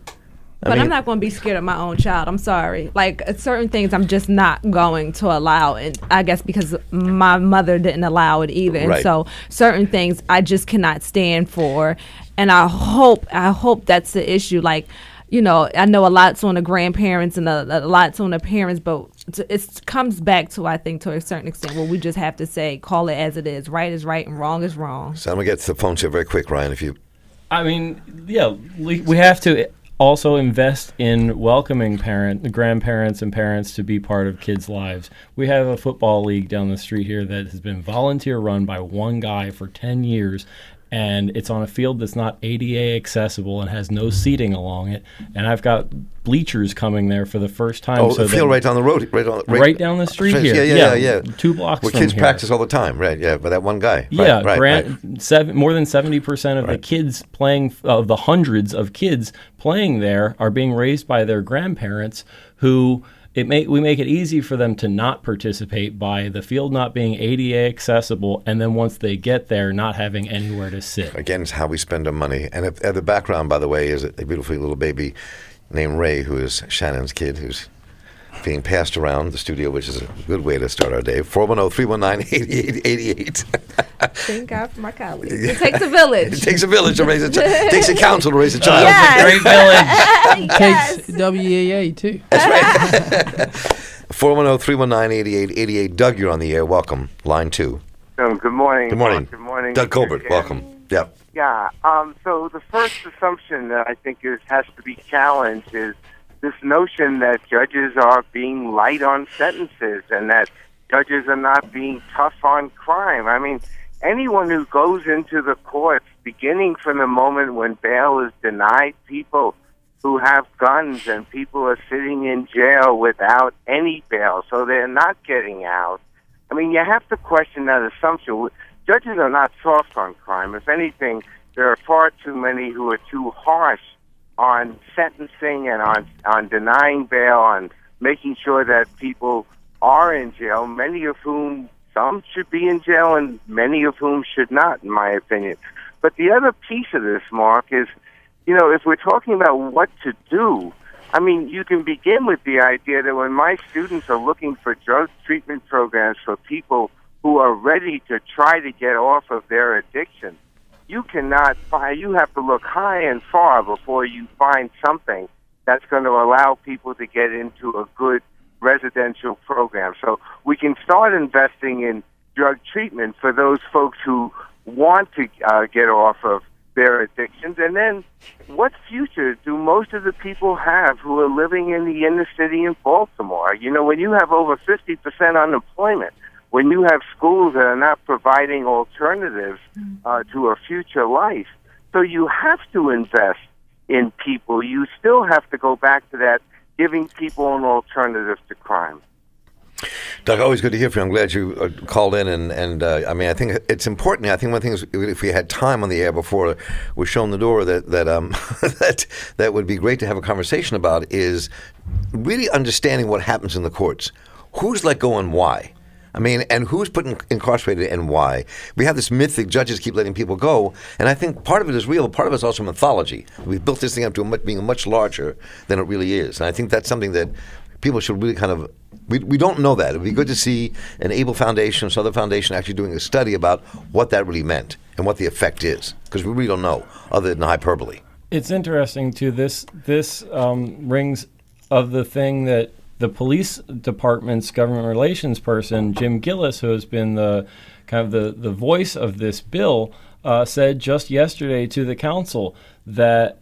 I but mean, I'm not going to be scared of my own child. I'm sorry. Like uh, certain things, I'm just not going to allow, and I guess because my mother didn't allow it either. Right. And so certain things I just cannot stand for, and I hope I hope that's the issue. Like you know, I know a lot's on the grandparents and a, a lot's on the parents, but it comes back to I think to a certain extent where we just have to say call it as it is. Right is right and wrong is wrong. So I'm gonna get to the phone here very quick, Ryan. If you, I mean, yeah, we, we have to also invest in welcoming parent, grandparents, and parents to be part of kids' lives. We have a football league down the street here that has been volunteer run by one guy for 10 years, and it's on a field that's not ADA accessible and has no seating along it. And I've got bleachers coming there for the first time. Oh, so the field right down the road, right on, right, right down the street here. Yeah, yeah, yeah, yeah. Two blocks. Away. Where kids here. practice all the time, right? Yeah, but that one guy. Yeah, right, right, right. Seven, more than seventy percent of the kids playing of the hundreds of kids playing there are being raised by their grandparents who it make we make it easy for them to not participate by the field not being ADA accessible, and then once they get there, not having anywhere to sit. Again, it's how we spend our money. And if, the background, by the way, is a beautiful little baby named Ray, who is Shannon's kid, who's being passed around the studio, which is a good way to start our day. 410 319 8888. Thank God for my colleagues. It takes a village. it takes a village to raise a child. It takes a council to raise a child. Yes. Great village. yes. Takes WEAA, too. That's right. 410 319 8888. Doug, you're on the air. Welcome. Line two. Um, good morning. Good morning. Good morning. Doug Colbert, welcome. Yep. Yeah. Um, so the first assumption that I think is has to be challenged is this notion that judges are being light on sentences and that judges are not being tough on crime. I mean, anyone who goes into the courts, beginning from the moment when bail is denied, people who have guns and people are sitting in jail without any bail, so they're not getting out. I mean, you have to question that assumption. Judges are not soft on crime. If anything, there are far too many who are too harsh on sentencing and on on denying bail, on making sure that people are in jail, many of whom some should be in jail and many of whom should not, in my opinion. But the other piece of this, Marc, is you know, if we're talking about what to do, I mean, you can begin with the idea that when my students are looking for drug treatment programs for people who are ready to try to get off of their addiction, you cannot find, you have to look high and far before you find something that's going to allow people to get into a good residential program. So we can start investing in drug treatment for those folks who want to uh, get off of their addictions. And then what future do most of the people have who are living in the inner city in Baltimore? You know, when you have over 50% unemployment, when you have schools that are not providing alternatives uh, to a future life. So you have to invest in people. You still have to go back to that, giving people an alternative to crime. Doug, always good to hear from you. I'm glad you uh, called in, and and uh, I mean, I think it's important. I think one thing is if we had time on the air before we're shown the door, that that um that that would be great to have a conversation about is really understanding what happens in the courts. Who's let go and why? I mean, and who's put in, incarcerated and why? We have this myth that judges keep letting people go, and I think part of it is real. But part of it is also mythology. We've built this thing up to much, being much larger than it really is, and I think that's something that people should really kind of. We, we don't know that. It would be good to see an Abell Foundation, other foundation, actually doing a study about what that really meant and what the effect is, because we really don't know, other than hyperbole. It's interesting too. This this um, rings of the thing that the police department's government relations person, Jim Gillis, who has been the kind of the, the voice of this bill, uh, said just yesterday to the council that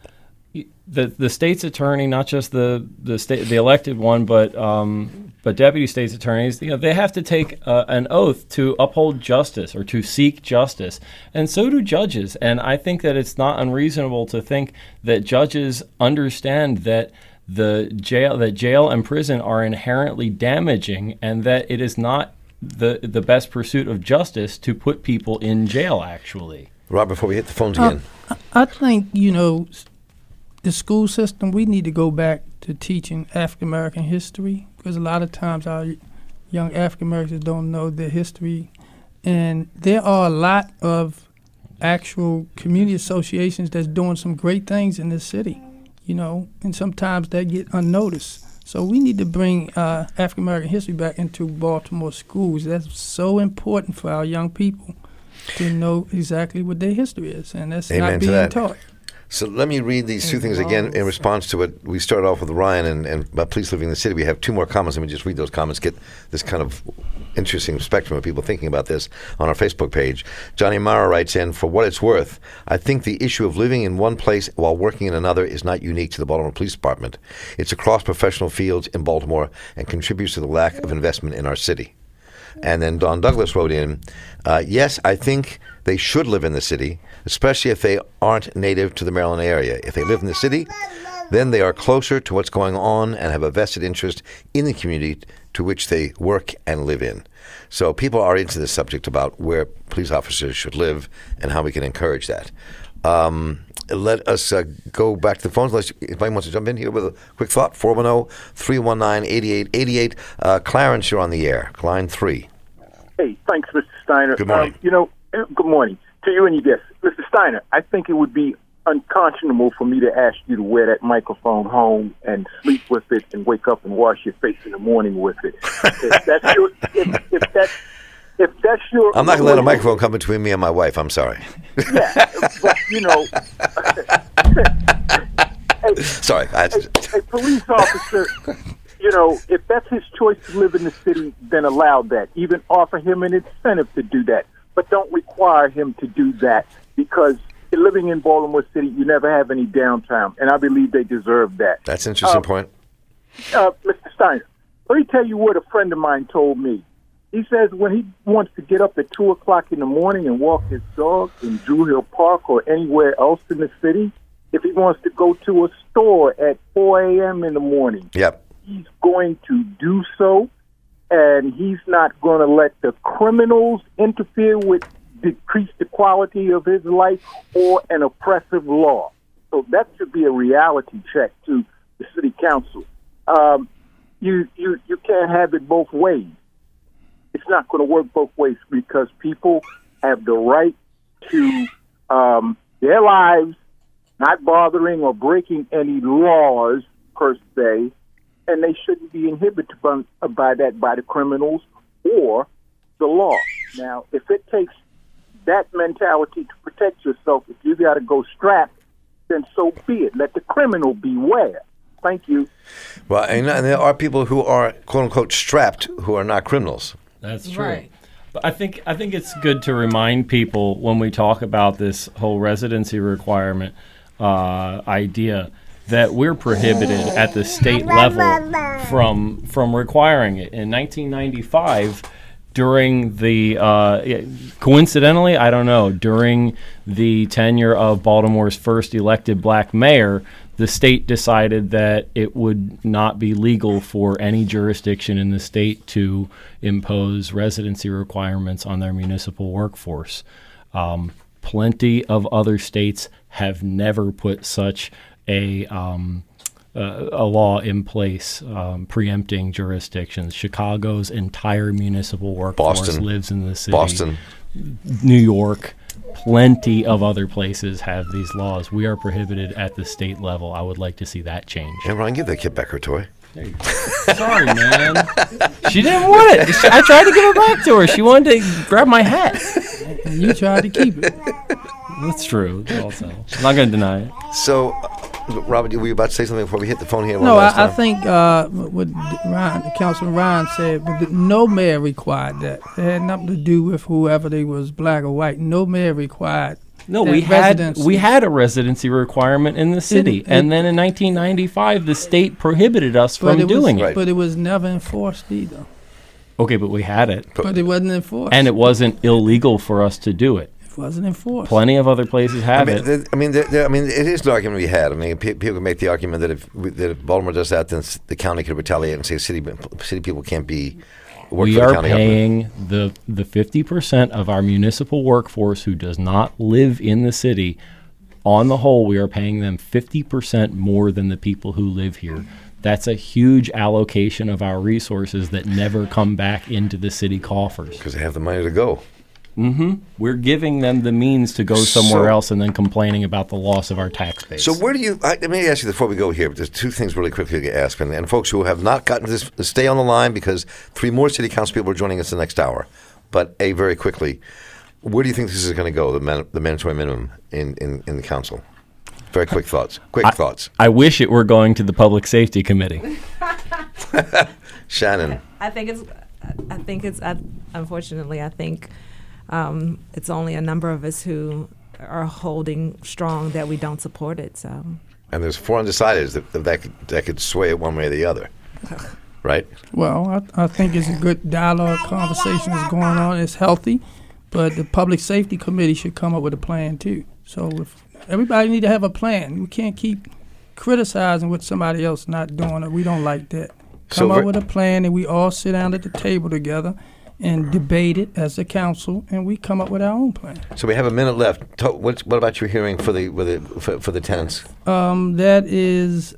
the the state's attorney, not just the the state the elected one, but um, but deputy state's attorneys, you know, they have to take uh, an oath to uphold justice or to seek justice, and so do judges. And I think that it's not unreasonable to think that judges understand that the jail that jail and prison are inherently damaging and that it is not the the best pursuit of justice to put people in jail actually. Rob before we hit the phones again. Uh, i think you know the school system we need to go back to teaching african american history because a lot of times our young african americans don't know their history. And there are a lot of actual community associations that's doing some great things in this city you know, and sometimes they get unnoticed. So we need to bring uh, African American history back into Baltimore schools. That's so important for our young people to know exactly what their history is, and that's Amen not being taught. So let me read these two things again in response to what we started off with Ryan and, and about police living in the city. We have two more comments. Let me just read those comments, get this kind of interesting spectrum of people thinking about this on our Facebook page. Johnny Mara writes in, For what it's worth, I think the issue of living in one place while working in another is not unique to the Baltimore Police Department. It's across professional fields in Baltimore and contributes to the lack of investment in our city. And then Don Douglas wrote in, uh, Yes, I think they should live in the city, especially if they aren't native to the Maryland area. If they live in the city, then they are closer to what's going on and have a vested interest in the community to which they work and live in. So people are into this subject about where police officers should live and how we can encourage that. Um, let us uh, go back to the phones. Unless anybody wants to jump in here with a quick thought, 410 319 8888. Uh, Clarence, you're on the air. Line 3. Hey, thanks, Mr. Steiner. Good morning. Um, you know, eh, good morning to you and your guests. Mr. Steiner, I think it would be unconscionable for me to ask you to wear that microphone home and sleep with it and wake up and wash your face in the morning with it. if that's your, if, if that's if that's your, I'm not going to let a microphone come between me and my wife. I'm sorry. Yeah, but you know, a, sorry, I, a, a police officer. You know, if that's his choice to live in the city, then allow that. Even offer him an incentive to do that, but don't require him to do that because living in Baltimore City, you never have any downtime, and I believe they deserve that. That's an interesting uh, point. Uh, Mr. Steiner, let me tell you what a friend of mine told me. He says when he wants to get up at 2 o'clock in the morning and walk his dog in Druid Hill Park or anywhere else in the city, if he wants to go to a store at 4 a.m. in the morning, yep. he's going to do so, and he's not going to let the criminals interfere with decrease the quality of his life or an oppressive law. So that should be a reality check to the city council. Um, you you you can't have it both ways. It's not going to work both ways because people have the right to um, their lives, not bothering or breaking any laws per se, and they shouldn't be inhibited by, by that by the criminals or the law. Now, if it takes that mentality to protect yourself, if you got to go strapped, then so be it. Let the criminal beware. Thank you. Well, and, and there are people who are quote unquote strapped who are not criminals. That's true. Right. But I think I think it's good to remind people when we talk about this whole residency requirement uh, idea that we're prohibited at the state level from from requiring it. In 1995 during the uh, coincidentally, I don't know, during the tenure of Baltimore's first elected black mayor, the state decided that it would not be legal for any jurisdiction in the state to impose residency requirements on their municipal workforce. Um, plenty of other states have never put such a um, uh, a law in place um, preempting jurisdictions. Chicago's entire municipal workforce Boston. lives in the city. Boston. New York, plenty of other places have these laws. We are prohibited at the state level. I would like to see that change. Hey, Ron, give that kid back her toy. Sorry, man. She didn't want it. I tried to give it back to her. She wanted to grab my hat. And you tried to keep it. That's true. Also, I'm not going to deny it. So, Robert, were you about to say something before we hit the phone here? No, I, I think uh, what Ryan, Councilman Ryan said, but no mayor required that. It had nothing to do with whoever they was, black or white. No mayor required. No, that we had we had a residency requirement in the city, it- and then in 1995, the state prohibited us from it doing was, it. But it was never enforced either. Okay, but we had it, But it wasn't enforced. and it wasn't illegal for us to do it. It wasn't enforced. Plenty of other places I have mean, it. the, I mean, the, the, I mean, it is an argument we had. I mean, pe- people can make the argument that if that if Baltimore does that, then the county could retaliate and say city city people can't be work we for the are county. government. paying the the 50% of our municipal workforce who does not live in the city on the whole we are paying them 50% more than the people who live here that's a huge allocation of our resources that never come back into the city coffers because they have the money to go. Mm-hmm. we're giving them the means to go somewhere So- else and then complaining about the loss of our tax base So where do you? I, let me ask you before we go here. There's two things really quickly to ask, and, and folks who have not gotten to this, stay on the line because three more city council people are joining us the next hour. But a very quickly, where do you think this is going to go? The man, the mandatory minimum in, in, in the council. Very quick thoughts. Quick I, thoughts. I wish it were going to the public safety committee Shannon. I think it's. I think it's. I, unfortunately, I think um, it's only a number of us who are holding strong that we don't support it. So And there's four undecideds that, that, that, could, that could sway it one way or the other. right? Well, I, I think it's a good dialogue, conversation is going on. It's healthy, but the public safety committee should come up with a plan too. So if everybody need to have a plan. We can't keep criticizing what somebody else not doing. Or we don't like that. Come ver- up with a plan, and we all sit down at the table together and debate it as a council, and we come up with our own plan. So we have a minute left. To, what, what about your hearing for the, with the for, for the tenants? Um, that is,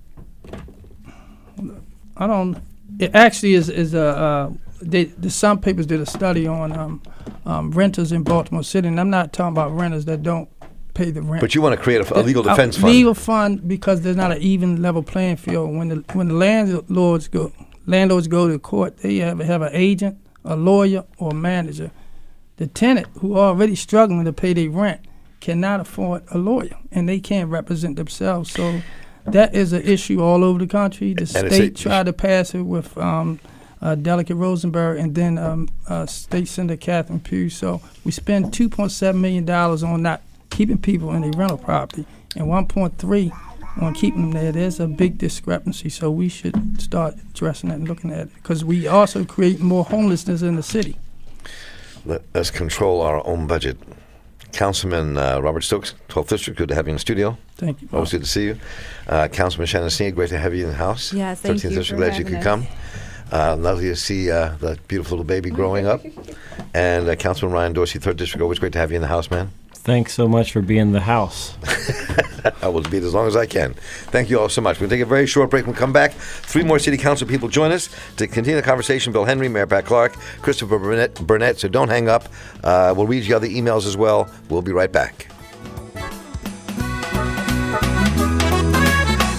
I don't. It actually is is a. Uh, they, the some papers did a study on um, um, renters in Baltimore City, and I'm not talking about renters that don't pay the rent. But you want to create a, a legal Uh, defense fund. Legal fund because there's not an even level playing field. When the when the landlords go landlords go to court, they have have an agent, a lawyer, or a manager. The tenant who already struggling to pay their rent cannot afford a lawyer, and they can't represent themselves. So that is an issue all over the country. The And state tried to pass it with um, uh, Delegate Rosenberg and then um, uh, State Senator Catherine Pugh. So we spend $2.7 million on not keeping people in a rental property and 1.3 on keeping them there. There's a big discrepancy. So we should start addressing that and looking at it because we also create more homelessness in the city. Let us control our own budget. Councilman uh, Robert Stokes, 12th District, good to have you in the studio. Thank you. Always good to see you. Uh, Councilman Shannon Sneed, great to have you in the house. Yes, thank 13th you District, for glad you could us. come. Uh, lovely to see uh, that beautiful little baby growing up. And uh, Councilman Ryan Dorsey, 3rd District, always great to have you in the house, man. Thanks so much for being the house I will be as long as I can. Thank you all so much. We'll take a very short break. When we come back, three more City Council people join us to continue the conversation. Bill Henry, Mary Pat Clarke, Kristerfer Burnett. Burnett so don't hang up. Uh, we'll read you other emails as well. We'll be right back.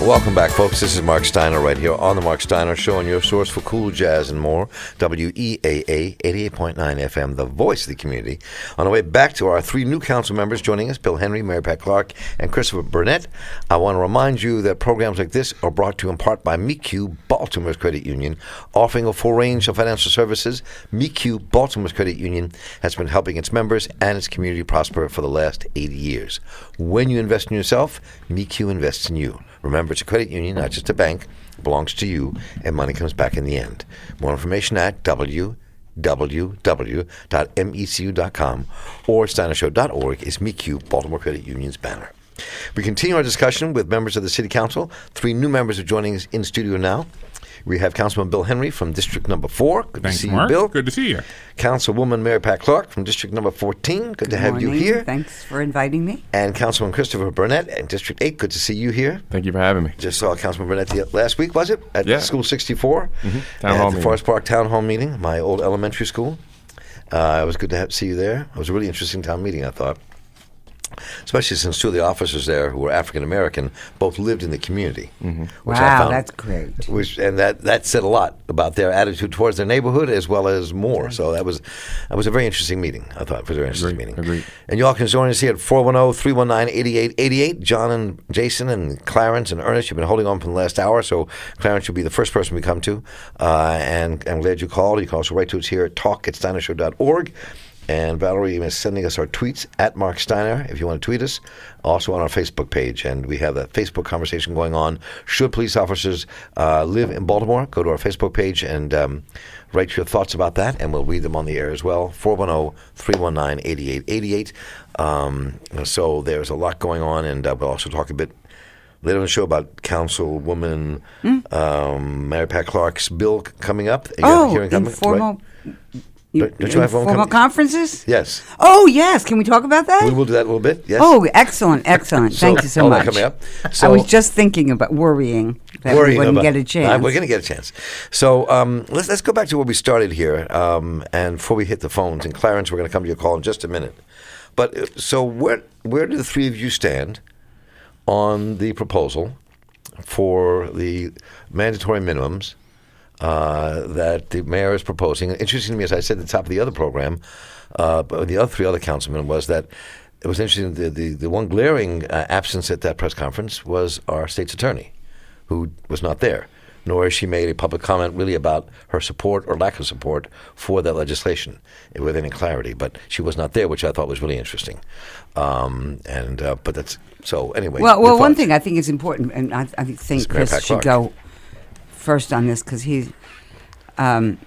Welcome back, folks. This is Marc Steiner right here on The Marc Steiner Show and your source for cool jazz and more. WEAA 88.9 FM, the voice of the community. On the way back to our three new council members joining us Bill Henry, Mary Pat Clarke, and Kristerfer Burnett. I want to remind you that programs like this are brought to you in part by MECU, Baltimore's credit union, offering a full range of financial services. MECU, Baltimore's credit union, has been helping its members and its community prosper for the last 80 years. When you invest in yourself, MECU invests in you. Remember, it's a credit union, not just a bank. It belongs to you, and money comes back in the end. More information at www.mecu.com or steinershow.org is MECU, Baltimore Credit Union's banner. We continue our discussion with members of the City Council. Three new members are joining us in studio now. We have Councilman Bill Henry from District Number Four. Good Thanks, to see Marc. you, Bill. Good to see you. Councilwoman Mary Pat Clarke from District Number 14. Good, to have morning. you here. Thanks for inviting me. And Councilman Kristerfer Burnett in District 8. Good to see you here. Thank you for having me. Just saw Councilman Burnett the, last week, was it? At Yeah. School 64? Mhm. Town at hall the meeting. Forest Park Town Hall meeting, my old elementary school. Uh, it was good to have, see you there. It was a really interesting town meeting, I thought. Especially since two of the officers there, who were African American, both lived in the community. Mm-hmm. which I Wow, found- that's great. Which and that that said a lot about their attitude towards their neighborhood as well as more. So that was that was a very interesting meeting. I thought it was a very interesting Agreed, meeting. agreed. And you all can join us here at 410-319-8888. John and Jason and Clarence and Ernest, you've been holding on for the last hour, so Clarence, you'll be the first person we come to. Uh, and I'm glad you called. You can also write to us here at talk at steinershow.org. And Valerie is sending us our tweets at Marc Steiner if you want to tweet us. Also on our Facebook page. And we have that Facebook conversation going on. Should police officers uh, live in Baltimore? Go to our Facebook page and um, write your thoughts about that, and we'll read them on the air as well. 410 319 8888. Um, So there's a lot going on, and uh, we'll also talk a bit later in the show about Councilwoman um, Mary Pat Clarke's bill coming up. You Oh, hearing coming, informal. right? Don't- don't you have one informal coming? conferences? Yes. Oh, yes. Can we talk about that? We will do that a little bit. Yes. Oh, excellent, excellent. So, Thank you so much. coming up. I was just thinking about worrying that worrying we wouldn't about- get a Uh, chance. we're going to get a chance. So um, let's let's go back to where we started here, um, and before we hit the phones, and Clarence, we're going to come to your call in just a minute. But uh, so where where do the three of you stand on the proposal for the mandatory minimums uh, that the mayor is proposing? Interesting to me, as I said at the top of the other program, uh, the other three other councilmen was that. It was interesting. The, the, the one glaring uh, absence at that press conference was our state's attorney who was not there, nor has she made a public comment really about her support or lack of support for that legislation with any clarity. But she was not there, which I thought was really interesting. Um, and uh, but that's so anyway. Well, well, one thing I think is important, and I, I think Chris should go first on this because he's, um,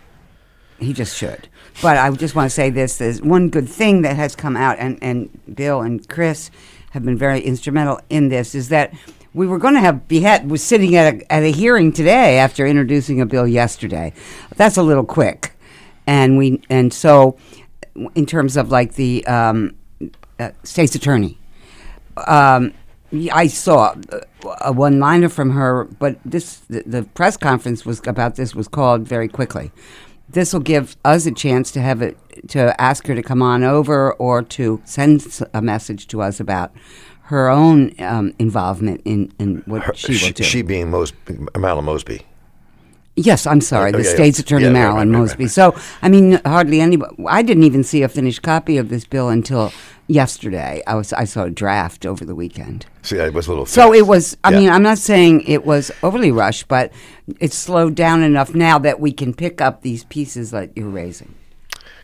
he just should. But I just want to say this: there's one good thing that has come out, and and Bill and Chris have been very instrumental in this. Is that we were going to have be had was sitting at a, at a hearing today after introducing a bill yesterday. That's a little quick, and we and so in terms of like the um, uh, state's attorney um, I saw a one liner from her, but this the, the press conference was about this was called very quickly. This will give us a chance to have it to ask her to come on over or to send a message to us about her own um, involvement in, in what Her- she will do. she being Mos- Marilyn Mosby. Yes, I'm sorry, Oh, the yeah, yeah. state's attorney Yeah, Marilyn right, right, Mosby. So, I mean, hardly anybody. I didn't even see a finished copy of this bill until yesterday. I was I saw a draft over the weekend. See, it was a little. So fast. it was. I Yeah. mean, I'm not saying it was overly rushed, but it's slowed down enough now that we can pick up these pieces that you're raising.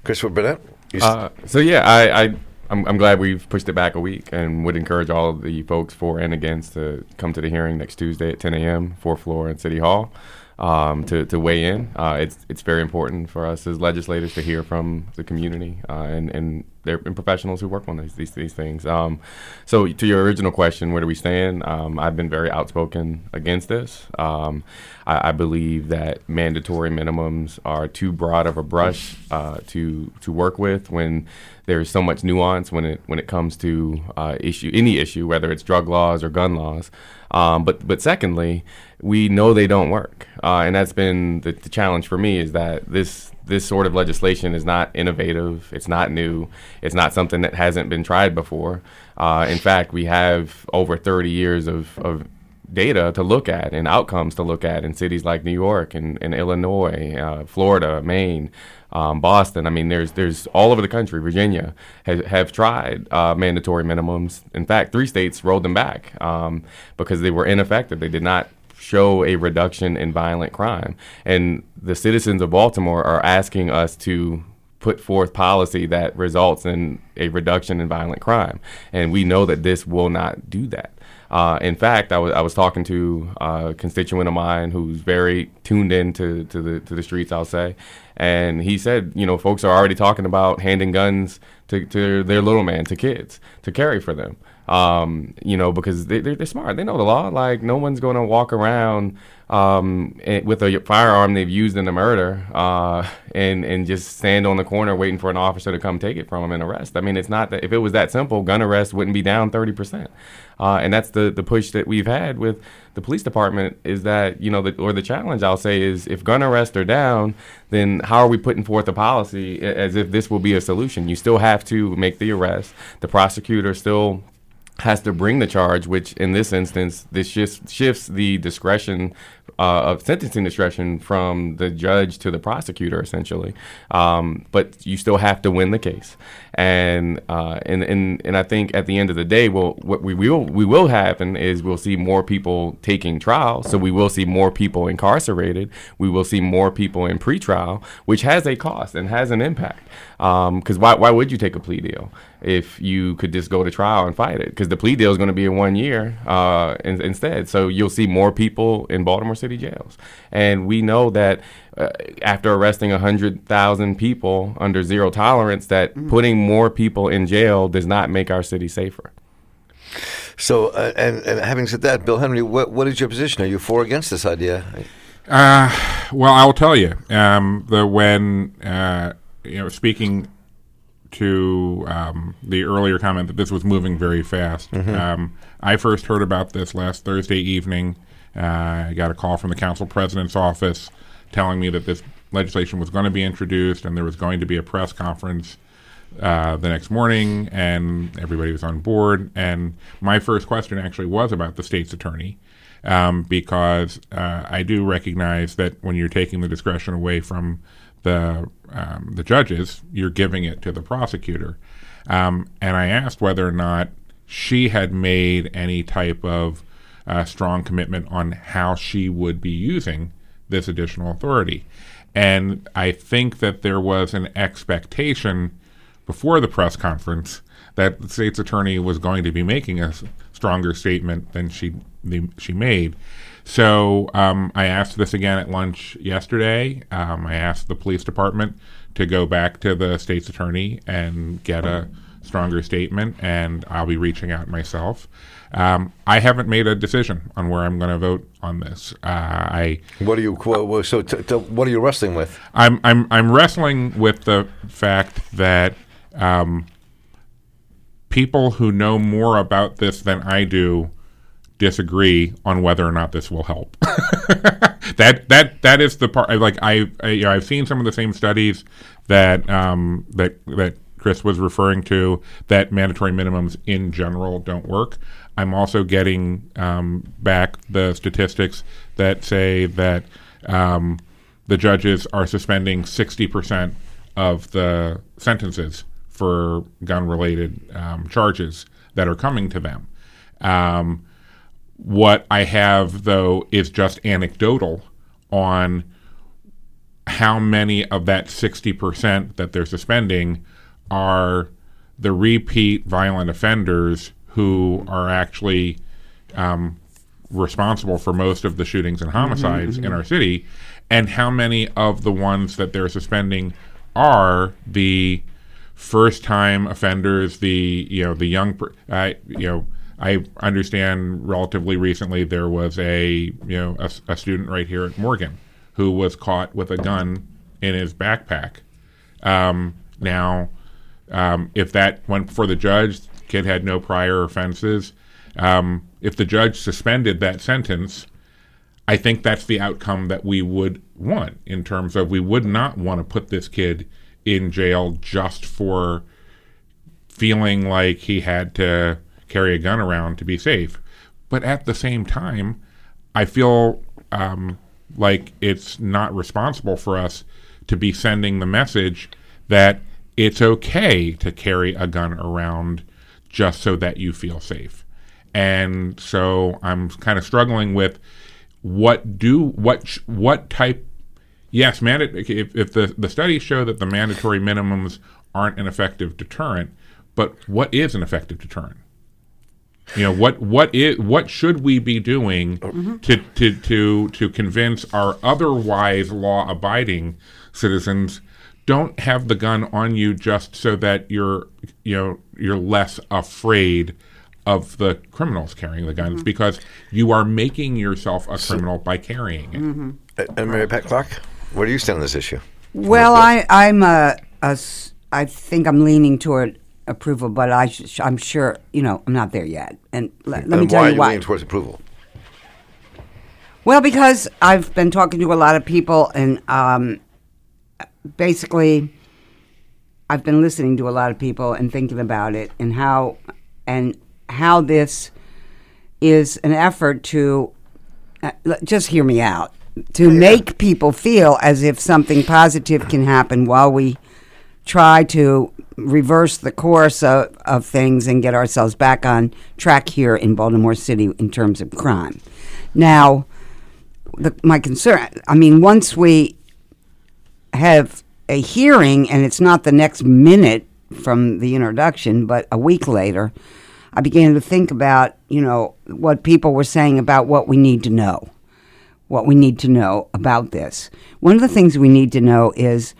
Kristerfer Burnett. Uh, so yeah, I, I I'm, I'm glad we've pushed it back a week, and would encourage all of the folks for and against to come to the hearing next Tuesday at 10 a.m. fourth floor in City Hall. Um, to, to weigh in, uh, it's it's very important for us as legislators to hear from the community uh, and and their and professionals who work on these these, these things. Um, so to your original question, where do we stand? Um, I've been very outspoken against this. Um, I, I believe that mandatory minimums are too broad of a brush uh, to to work with when there's so much nuance when it when it comes to uh, issue any issue, whether it's drug laws or gun laws. Um, but but secondly, we know they don't work, uh, and that's been the, the challenge for me is that this this sort of legislation is not innovative. It's not new. It's not something that hasn't been tried before. Uh, in fact, we have over 30 years of, of data to look at and outcomes to look at in cities like New York and, and Illinois, uh, Florida, Maine, um, Boston. I mean, there's there's all over the country. Virginia has, have tried uh, mandatory minimums. In fact, three states rolled them back um, because they were ineffective. They did not show a reduction in violent crime. And the citizens of Baltimore are asking us to put forth policy that results in a reduction in violent crime. And we know that this will not do that. Uh, in fact, I was I was talking to a constituent of mine who's very tuned in to, to the to the streets. I'll say, and he said, you know, folks are already talking about handing guns to, to their little man, to kids, to carry for them. Um, you know, because they, they're, they're smart. They know the law. Like no one's going to walk around um, eh, with a firearm they've used in a murder uh, and and just stand on the corner waiting for an officer to come take it from them and arrest. I mean, it's not that if it was that simple, gun arrest wouldn't be down thirty percent. Uh, and that's the the push that we've had with the police department is that you know the, or the challenge I'll say is if gun arrests are down, then how are we putting forth a policy as if this will be a solution? You still have to make the arrest. The prosecutor still has to bring the charge, which in this instance, this shifts, shifts the discretion uh, of sentencing discretion from the judge to the prosecutor, essentially. Um, but you still have to win the case, and uh, and and and I think at the end of the day, well, what we will we will happen is we'll see more people taking trial, so we will see more people incarcerated. We will see more people in pretrial, which has a cost and has an impact. Because um, why why would you take a plea deal if you could just go to trial and fight it? Because the plea deal is going to be in one year uh, in, instead. So you'll see more people in Baltimore City jails. And we know that uh, after arresting 100,000 people under zero tolerance, that mm-hmm. putting more people in jail does not make our city safer. So, uh, and, and having said that, Bill Henry, what, what is your position? Are you for or against this idea? Uh, well, I will tell you. Um, the when uh, you know, speaking to um, the earlier comment that this was moving very fast, mm-hmm. um, I first heard about this last Thursday evening. Uh, I got a call from the council president's office telling me that this legislation was going to be introduced and there was going to be a press conference uh, the next morning, and everybody was on board. And my first question actually was about the state's attorney. Um, because uh, I do recognize that when you're taking the discretion away from the um, the judges, you're giving it to the prosecutor. Um, and I asked whether or not she had made any type of uh, strong commitment on how she would be using this additional authority. And I think that there was an expectation before the press conference that the state's attorney was going to be making a stronger statement than she the, she made. So um, I asked this again at lunch yesterday. Um, I asked the police department to go back to the state's attorney and get a stronger statement, and I'll be reaching out myself. Um, I haven't made a decision on where I'm going to vote on this. Uh, I what are you so t- t- what are you wrestling with? I'm I'm I'm wrestling with the fact that um, people who know more about this than I do disagree on whether or not this will help. that that that is the part. Like I, I you know, I've seen some of the same studies that um, that that Chris was referring to that mandatory minimums in general don't work. I'm also getting um, back the statistics that say that um, the judges are suspending 60% of the sentences for gun related um, charges that are coming to them. What I have, though, is just anecdotal on how many of that 60% that they're suspending are the repeat violent offenders who are actually um, responsible for most of the shootings and homicides mm-hmm, mm-hmm. in our city, and how many of the ones that they're suspending are the first time offenders, the you know the young, uh, you know. I understand relatively recently there was a you know a, a student right here at Morgan who was caught with a gun in his backpack. Um, now, um, if that went for the judge, kid had no prior offenses. Um, if the judge suspended that sentence, I think that's the outcome that we would want in terms of we would not want to put this kid in jail just for feeling like he had to carry a gun around to be safe. But at the same time, I feel um, like it's not responsible for us to be sending the message that it's okay to carry a gun around just so that you feel safe. And so I'm kind of struggling with what do what what type yes man if, if the the studies show that the mandatory minimums aren't an effective deterrent but what is an effective deterrent you know what what is what should we be doing mm-hmm. to, to to to convince our otherwise law abiding citizens don't have the gun on you just so that you're you know you're less afraid of the criminals carrying the guns mm-hmm. because you are making yourself a criminal by carrying it. Mm-hmm. Uh, and Mary Pat Clarke, where do you stand on this issue? Well, I, I'm a, a, I think I'm leaning toward approval, but I sh- I'm sure you know I'm not there yet. And let, let me tell why you why. Why are you leaning towards approval? Well, because I've been talking to a lot of people, and um, basically, I've been listening to a lot of people and thinking about it, and how and how this is an effort to uh, just hear me out to make people feel as if something positive can happen while we try to reverse the course of, of things and get ourselves back on track here in Baltimore City in terms of crime. Now, the, my concern, I mean, once we have a hearing and it's not the next minute from the introduction, but a week later, I began to think about, you know, what people were saying about what we need to know. What we need to know about this. One of the things we need to know is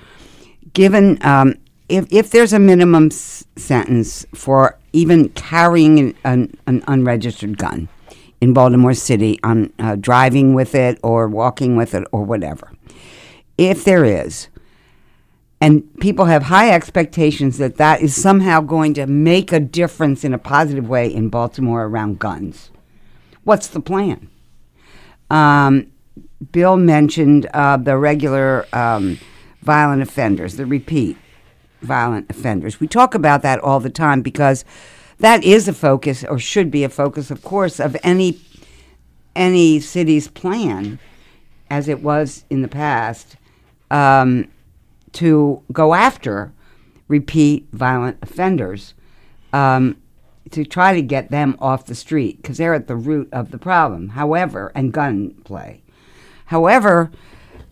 given um, if, if there's a minimum s- sentence for even carrying an, an, an, unregistered gun in Baltimore City, on uh, driving with it or walking with it or whatever, if there is, and people have high expectations that that is somehow going to make a difference in a positive way in Baltimore around guns. What's the plan? Um, Bill mentioned uh, the regular um, violent offenders, the repeat violent offenders. We talk about that all the time because that is a focus, or should be a focus, of course, of any any city's plan, as it was in the past. Um, to go after repeat violent offenders um, to try to get them off the street because they're at the root of the problem. However, and gunplay. However,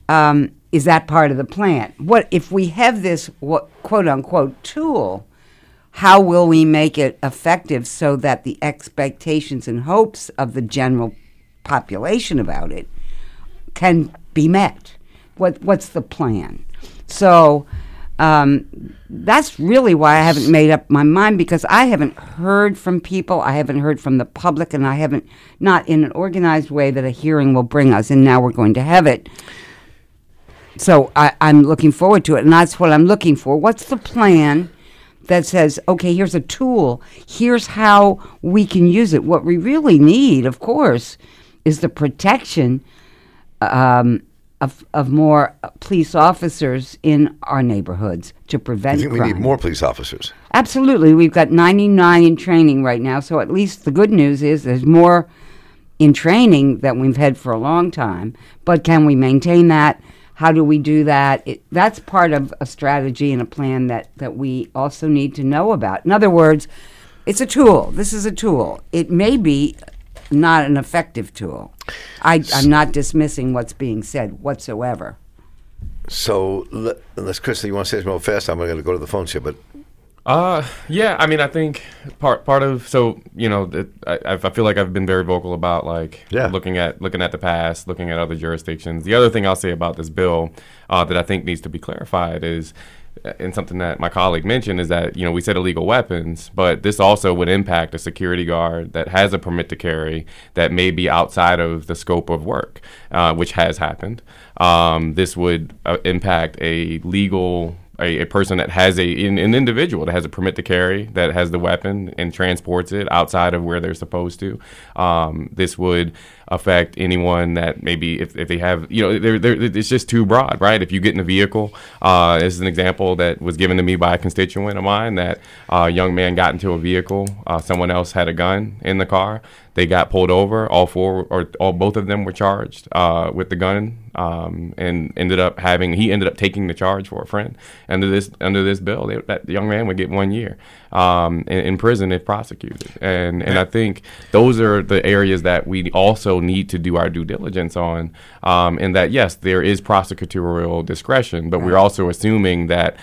um, is that part of the plan? What if we have this what, quote unquote tool? How will we make it effective so that the expectations and hopes of the general population about it can be met? What what's the plan? So um, that's really why I haven't made up my mind because I haven't heard from people, I haven't heard from the public, and I haven't, not in an organized way that a hearing will bring us. And now we're going to have it. So I, I'm looking forward to it, and that's what I'm looking for. What's the plan? that says, okay, here's a tool. Here's how we can use it. What we really need, of course, is the protection um, of, of more police officers in our neighborhoods to prevent I think crime. we need more police officers. Absolutely. We've got 99 in training right now, so at least the good news is there's more in training than we've had for a long time. But can we maintain that? How do we do that? It, that's part of a strategy and a plan that, that we also need to know about. In other words, it's a tool. This is a tool. It may be not an effective tool. I, I'm not dismissing what's being said whatsoever. So, unless Chris, you want to say something real fast, I'm going to go to the phones here, but uh, yeah. I mean, I think part part of so you know, it, I, I feel like I've been very vocal about like yeah. looking at looking at the past, looking at other jurisdictions. The other thing I'll say about this bill uh, that I think needs to be clarified is and something that my colleague mentioned is that you know we said illegal weapons, but this also would impact a security guard that has a permit to carry that may be outside of the scope of work, uh, which has happened. Um, this would uh, impact a legal a, a, person that has a an, an, individual that has a permit to carry that has the weapon and transports it outside of where they're supposed to. Um, this would affect anyone that maybe if, if they have you know they're, they're, it's just too broad, right? If you get in a vehicle, uh, this is an example that was given to me by a constituent of mine that uh, a young man got into a vehicle, uh, someone else had a gun in the car. They got pulled over. All four or all both of them were charged uh, with the gun, um, and ended up having he ended up taking the charge for a friend. Under this under this bill, they, that young man would get one year um, in, in, prison if prosecuted. And and I think those are the areas that we also need to do our due diligence on. Um, and that yes, there is prosecutorial discretion, but we're also assuming that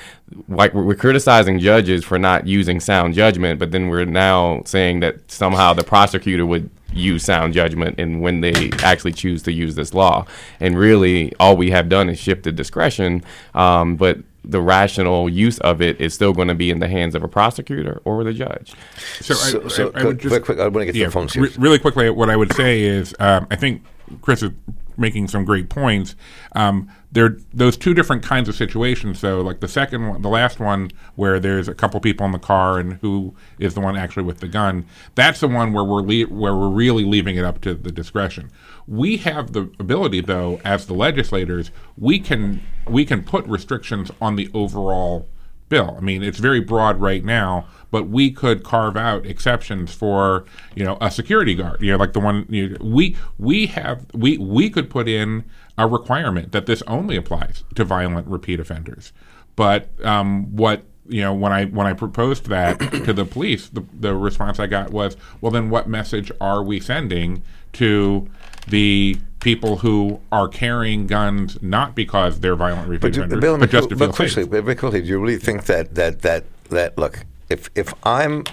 like we're criticizing judges for not using sound judgment, but then we're now saying that somehow the prosecutor would use sound judgment and when they actually choose to use this law. And really, all we have done is shifted discretion. Um, but the rational use of it is still going to be in the hands of a prosecutor or the judge. So, so, I, so I, I would just, quick, quick, I want to get yeah, the phones here. Re- really quickly, what I would say is, um, I think Chris is making some great points. Um, there, those two different kinds of situations. So, like the second one, the last one, where there's a couple people in the car and who is the one actually with the gun. That's the one where we're le- where we're really leaving it up to the discretion. We have the ability, though, as the legislators, we can we can put restrictions on the overall bill. I mean, it's very broad right now, but we could carve out exceptions for you know a security guard. You know, like the one you know, we we have we we could put in a requirement that this only applies to violent repeat offenders. But um, what you know when I when I proposed that to the police, the, the response I got was, well, then what message are we sending to the people who are carrying guns not because they're violent repeat but offenders, Bill, but just to but quickly. But quickly, do you really think that that that that look if if I'm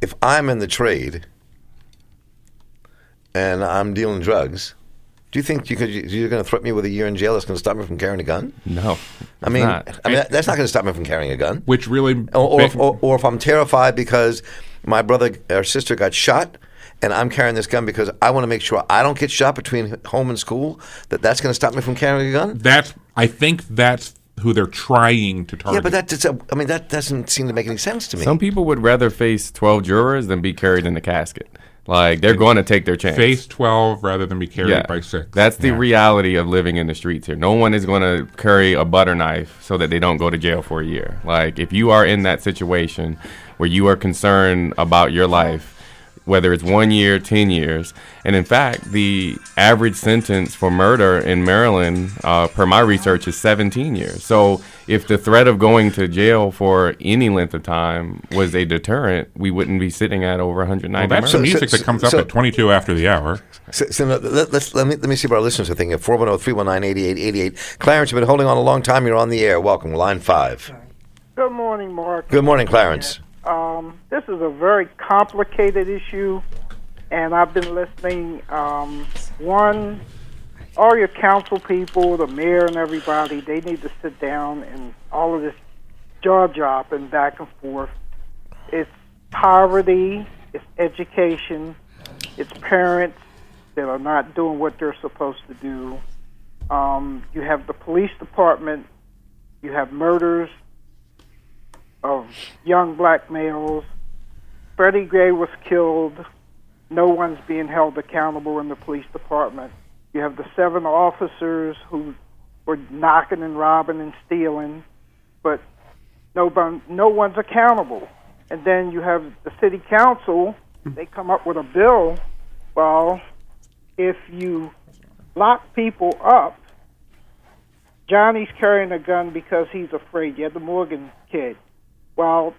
if I'm in the trade and I'm dealing drugs, do you think you could, you're going to threaten me with a year in jail that's going to stop me from carrying a gun? No, I mean, not. I mean that's not going to stop me from carrying a gun. Which really, or, or, if, or, or if I'm terrified because my brother or sister got shot and I'm carrying this gun because I want to make sure I don't get shot between home and school, that that's going to stop me from carrying a gun? That's I think that's who they're trying to target. Yeah, but that uh, I mean that doesn't seem to make any sense to me. Some people would rather face 12 jurors than be carried in the casket. Like they're going to take their chance. Face 12 rather than be carried yeah. by 6. That's the yeah. reality of living in the streets here. No one is going to carry a butter knife so that they don't go to jail for a year. Like if you are in that situation where you are concerned about your life whether it's one year, 10 years. And in fact, the average sentence for murder in Maryland, uh, per my research, is 17 years. So if the threat of going to jail for any length of time was a deterrent, we wouldn't be sitting at over 190 well, That's the music so, that comes so, up at 22 after the hour. So, so let, us let me let me see what our listeners are thinking. 410-319-8888. Clarence, you've been holding on a long time. You're on the air. Welcome. Line five. Good morning, Marc. Good morning, Clarence. Um, this is a very complicated issue, and I've been listening. Um, one, all your council people, the mayor, and everybody, they need to sit down and all of this jaw dropping back and forth. It's poverty, it's education, it's parents that are not doing what they're supposed to do. Um, you have the police department, you have murders, of young black males. Freddie Gray was killed. No one's being held accountable in the police department. You have the seven officers who were knocking and robbing and stealing, but no, one, no one's accountable. And then you have the city council. They come up with a bill. Well, if you lock people up, Johnny's carrying a gun because he's afraid. You have the Morgan kid. Well,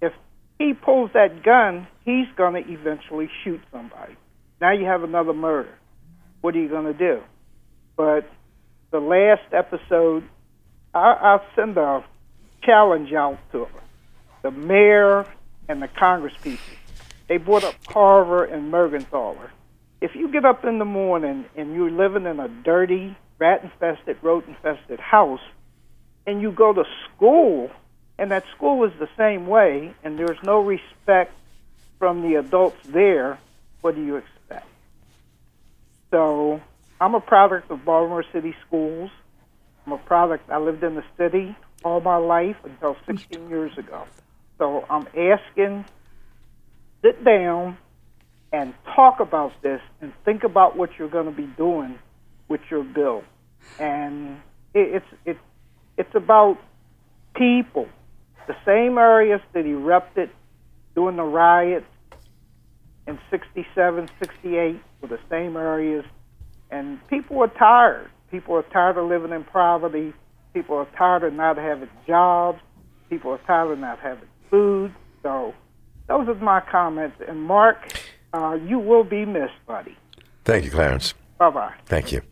if he pulls that gun, he's going to eventually shoot somebody. Now you have another murder. What are you going to do? But the last episode, I, I'll send a challenge out to the mayor and the Congress people. They brought up Carver and Mergenthaler. If you get up in the morning and you're living in a dirty, rat infested, rodent infested house, and you go to school and that school is the same way, and there's no respect from the adults there. What do you expect? So I'm a product of Baltimore City Schools. I'm a product, I lived in the city all my life until 16 years ago. So I'm asking, sit down and talk about this and think about what you're going to be doing with your bill. And it, it's, it, it's about people the same areas that erupted during the riots in 67, 68 were the same areas. And people are tired. People are tired of living in poverty. People are tired of not having jobs. People are tired of not having food. So those are my comments. And Marc, uh, you will be missed, buddy. Thank you, Clarence. Bye bye. Thank you.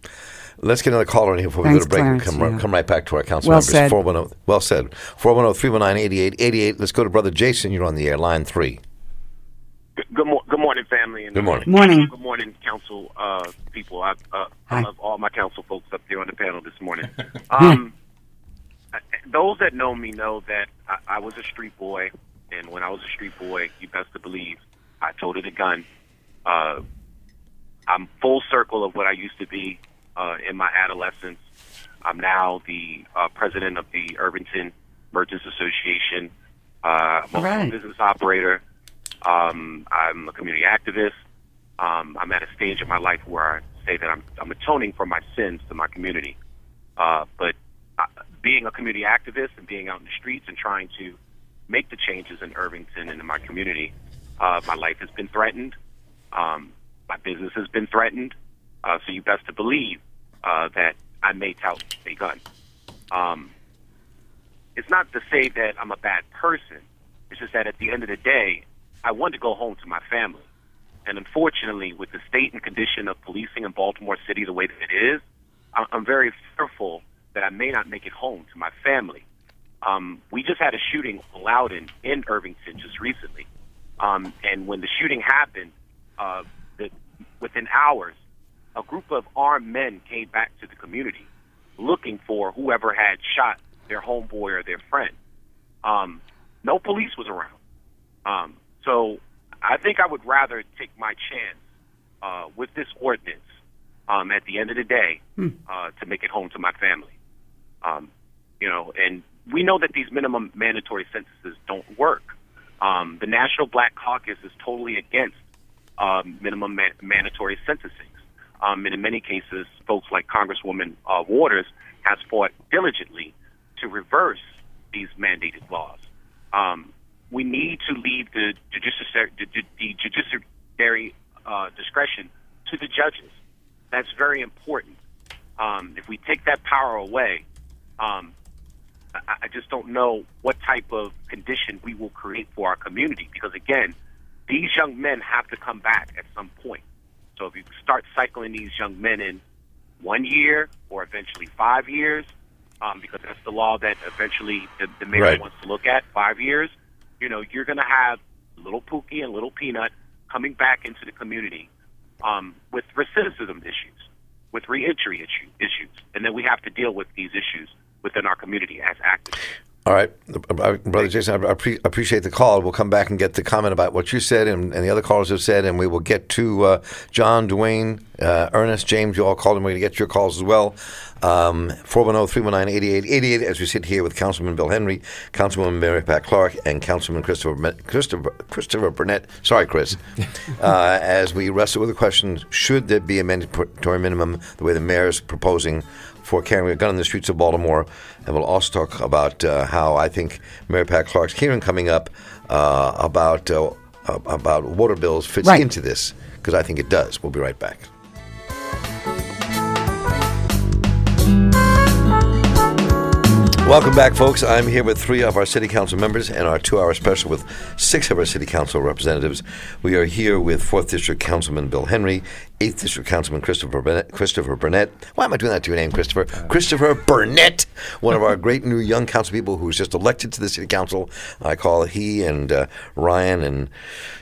Let's get another caller in here before we go to break Clarence, and come, yeah. come right back to our council well members. Said. 410, well said. 410 319 8888. Let's go to Brother Jason. You're on the air, line three. Good, good, mo- good morning, family. And good morning. Morning. Good morning, council uh, people. I, uh, I love all my council folks up there on the panel this morning. um, those those that know me know that I, I was a street boy, and when I was a street boy, you best to believe I toted a gun. Uh, I'm full circle of what I used to be uh, in my adolescence. I'm now the uh, president of the Irvington Merchants Association. Uh, I'm right. a business operator. Um, I'm a community activist. Um, I'm at a stage in my life where I say that I'm, I'm atoning for my sins to my community. Uh, but uh, being a community activist and being out in the streets and trying to make the changes in Irvington and in my community, uh, my life has been threatened. Um, my business has been threatened. Uh, so you best to believe uh, that I may tout a gun. Um, it's not to say that I'm a bad person. It's just that at the end of the day, I want to go home to my family. And unfortunately, with the state and condition of policing in Baltimore City the way that it is, I'm very fearful that I may not make it home to my family. Um, we just had a shooting in Loudon in Irvington just recently. Um, and when the shooting happened, uh, the, within hours, a group of armed men came back to the community looking for whoever had shot their homeboy or their friend. Um, no police was around. Um, so I think I would rather take my chance uh, with this ordinance um, at the end of the day uh, to make it home to my family. Um, you know, and we know that these minimum mandatory sentences don't work. Um, the National Black Caucus is totally against um, minimum ma- mandatory sentencing. Um, and in many cases, folks like Congresswoman uh, Waters has fought diligently to reverse these mandated laws. Um, we need to leave the judiciary, the, the judiciary uh, discretion to the judges. That's very important. Um, if we take that power away, um, I, I just don't know what type of condition we will create for our community. Because again, these young men have to come back at some point. So if you start cycling these young men in one year or eventually five years, um, because that's the law that eventually the, the mayor Right. wants to look at, five years, you know, you're going to have little Pookie and little Peanut coming back into the community um, with recidivism issues, with reentry issue, issues, and then we have to deal with these issues within our community as activists. All right, Uh, brother Jason, I appre- appreciate the call. We'll come back and get the comment about what you said and, and the other callers have said, and we will get to uh, John, Dwayne, uh, Ernest, James. You all called, and we're going to get your calls as well. Um, 410-319-8888 as we sit here with Councilman Bill Henry, Councilwoman Mary Pat Clarke, and Councilman Christopher Christopher, Christopher Burnett. Sorry, Chris. uh, as we wrestle with the question, should there be a mandatory minimum the way the mayor is proposing for carrying a gun in the streets of Baltimore. And we'll also talk about uh, how I think Mary Pat Clarke's hearing coming up uh, about uh, uh, about water bills fits Right. into this because I think it does. We'll be right back. Welcome back, folks. I'm here with three of our city council members and our two hour special with six of our city council representatives. We are here with 4th District Councilman Bill Henry, 8th District Councilman Christopher Burnett. Christopher Burnett. Why am I doing that to your name, Christopher? Christopher Burnett, one of our great new young council people who was just elected to the city council. I call he and uh, Ryan and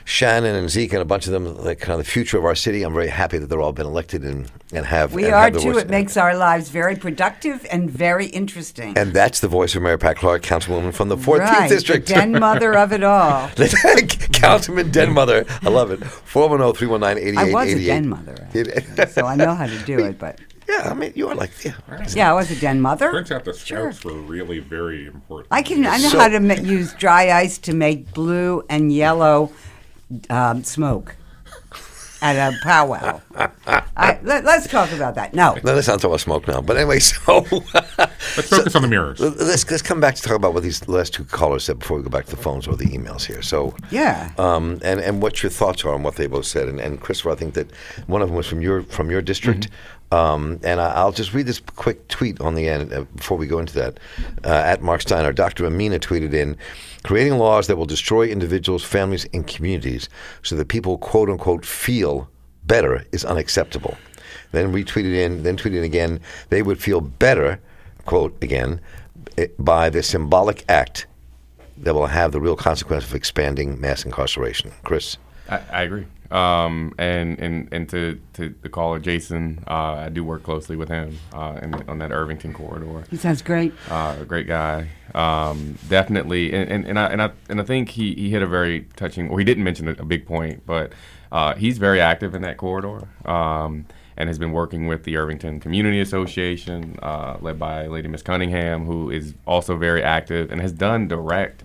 Shannon and Zeke and a bunch of them like kind of the future of our city. I'm very happy that they're all been elected and, and have. We and are have their too. voice. It makes our lives very productive and very interesting. And that's the voice of Mary Pat Clarke, Councilwoman from the 14th right, District. the den mother of it all. Councilman Den Mother. I love it. 410 319 I was a 8888. den mother, so I know how to do it. But yeah, I mean, you are like yeah. yeah, I was a den mother. Turns out the scouts were really very important. I can. I know So- how to ma- use dry ice to make blue and yellow um, smoke at a powwow. I, let, us talk about that. No, No, let's not talk about smoke now. But anyway, so let's focus on the mirrors. Let's let's come back to talk about what these last two callers said before we go back to the phones or the emails here. So Yeah. um, and and what your thoughts are on what they both said. And, and Christopher, I think that one of them was from your from your district. Um, and I, I'll just read this quick tweet on the end uh, before we go into that. Uh, at Marc Steiner, Dr. Amina tweeted in, creating laws that will destroy individuals, families, and communities so that people quote unquote feel better is unacceptable. Then retweeted in, then tweeted in again, they would feel better, quote again, eh, by the symbolic act that will have the real consequence of expanding mass incarceration. Chris? I, I agree. Um, and and and to to the caller Jason, uh, I do work closely with him uh, in, on that Irvington corridor. He sounds great. Uh, great guy. Um, definitely, and, and, and I and I and I think he, he hit a very touching. Well, he didn't mention a, a big point, but uh, he's very active in that corridor. Um, and has been working with the Irvington Community Association, uh, led by Lady Miss Cunningham, who is also very active and has done direct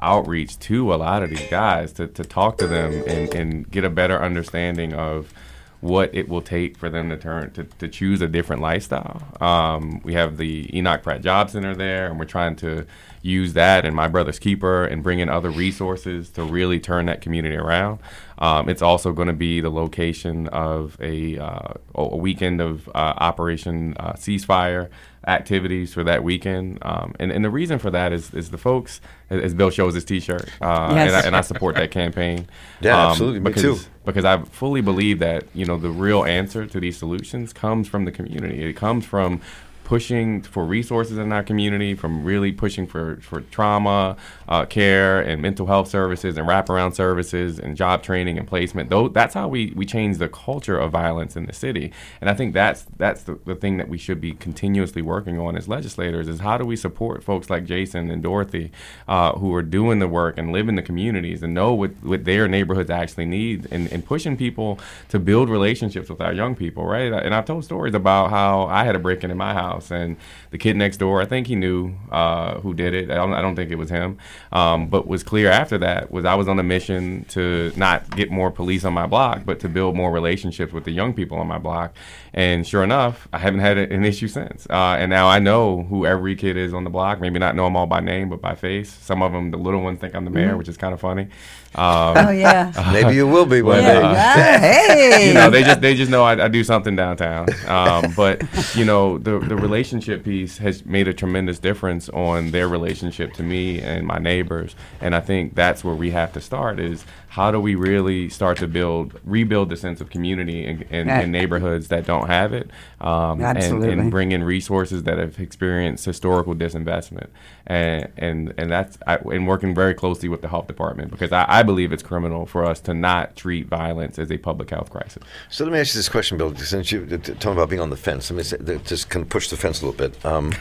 outreach to a lot of these guys to, to talk to them and, and get a better understanding of what it will take for them to turn to, to choose a different lifestyle. Um, we have the Enoch Pratt Job Center there, and we're trying to use that and My Brother's Keeper and bring in other resources to really turn that community around. Um, it's also going to be the location of a, uh, a weekend of uh, Operation uh, Ceasefire activities for that weekend. Um, and, and the reason for that is, is the folks, as Bill shows his T-shirt, uh, yes. and, I, and, I, support that campaign. Yeah, um, absolutely. Me because, too. Because I fully believe that you know the real answer to these solutions comes from the community. It comes from pushing for resources in our community, from really pushing for, for trauma uh, care and mental health services and wraparound services and job training and placement. Though that's how we, we change the culture of violence in the city. And I think that's that's the, the thing that we should be continuously working on as legislators is how do we support folks like Jason and Dorothy uh, who are doing the work and live in the communities and know what, what their neighborhoods actually need and, and pushing people to build relationships with our young people, right? And I've told stories about how I had a break in in my house house, and the kid next door, I think he knew uh, who did it. I don't, I don't think it was him, um, but was clear after that was I was on a mission to not get more police on my block, but to build more relationships with the young people on my block. And sure enough, I haven't had an issue since. Uh, and now I know who every kid is on the block. Maybe not know them all by name, but by face. Some of them, the little ones, think I'm the mayor, mm-hmm. which is kind of funny. Um, oh yeah. Maybe you will be one day. Uh, hey. You know, they just they just know I, I do something downtown. Um, but you know, the the relationship piece has made a tremendous difference on their relationship to me and my neighbors. And I think that's where we have to start is how do we really start to build, rebuild the sense of community in, in, in neighborhoods that don't have it, um, and, and, bring in resources that have experienced historical disinvestment, and and and that's I, and working very closely with the health department because I, I, believe it's criminal for us to not treat violence as a public health crisis. So let me ask you this question, Bill. Since you talking about being on the fence, let me say, just kind of push the fence a little bit. Um,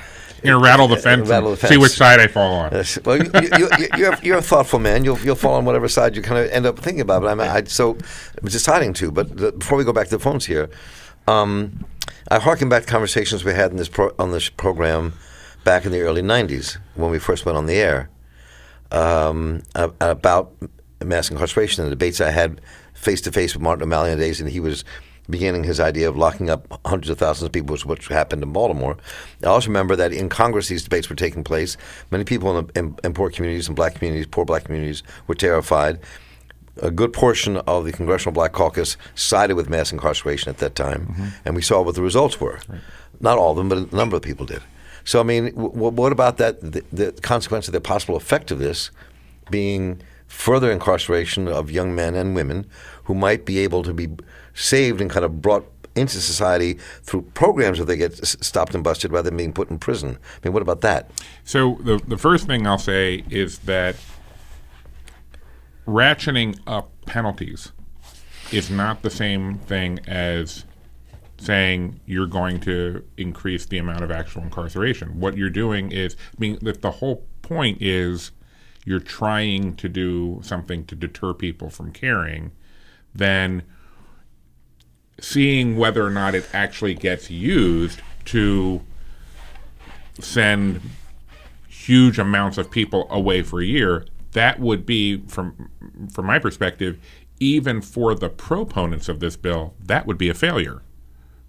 you know, rattle the fence, rattle the fence. see which side I fall on. Yes. Well, you, you, you, are you're a thoughtful man. You'll you'll fall on whatever side you kind of end up thinking about. But I'm I, so I'm deciding to. But the, before we go back to the phones here, um, I harken back to conversations we had in this pro, on this program back in the early '90s when we first went on the air um, about mass incarceration and the debates I had face to face with Martin O'Malley in the days, and he was beginning his idea of locking up hundreds of thousands of people, which happened in Baltimore. I also remember that in Congress these debates were taking place. Many people in, in, in poor communities and black communities, poor black communities, were terrified. A good portion of the Congressional Black Caucus sided with mass incarceration at that time, mm-hmm. and we saw what the results were. Right. Not all of them, but a number of people did. So, I mean, w- what about that? The, the consequence of the possible effect of this being further incarceration of young men and women who might be able to be saved and kind of brought into society through programs where they get stopped and busted rather than being put in prison. I mean, what about that? So the the first thing I'll say is that ratcheting up penalties is not the same thing as saying you're going to increase the amount of actual incarceration. What you're doing is, I mean, that the whole point is you're trying to do something to deter people from carrying, then seeing whether or not it actually gets used to send huge amounts of people away for a year, that would be from from my perspective, even for the proponents of this bill, that would be a failure.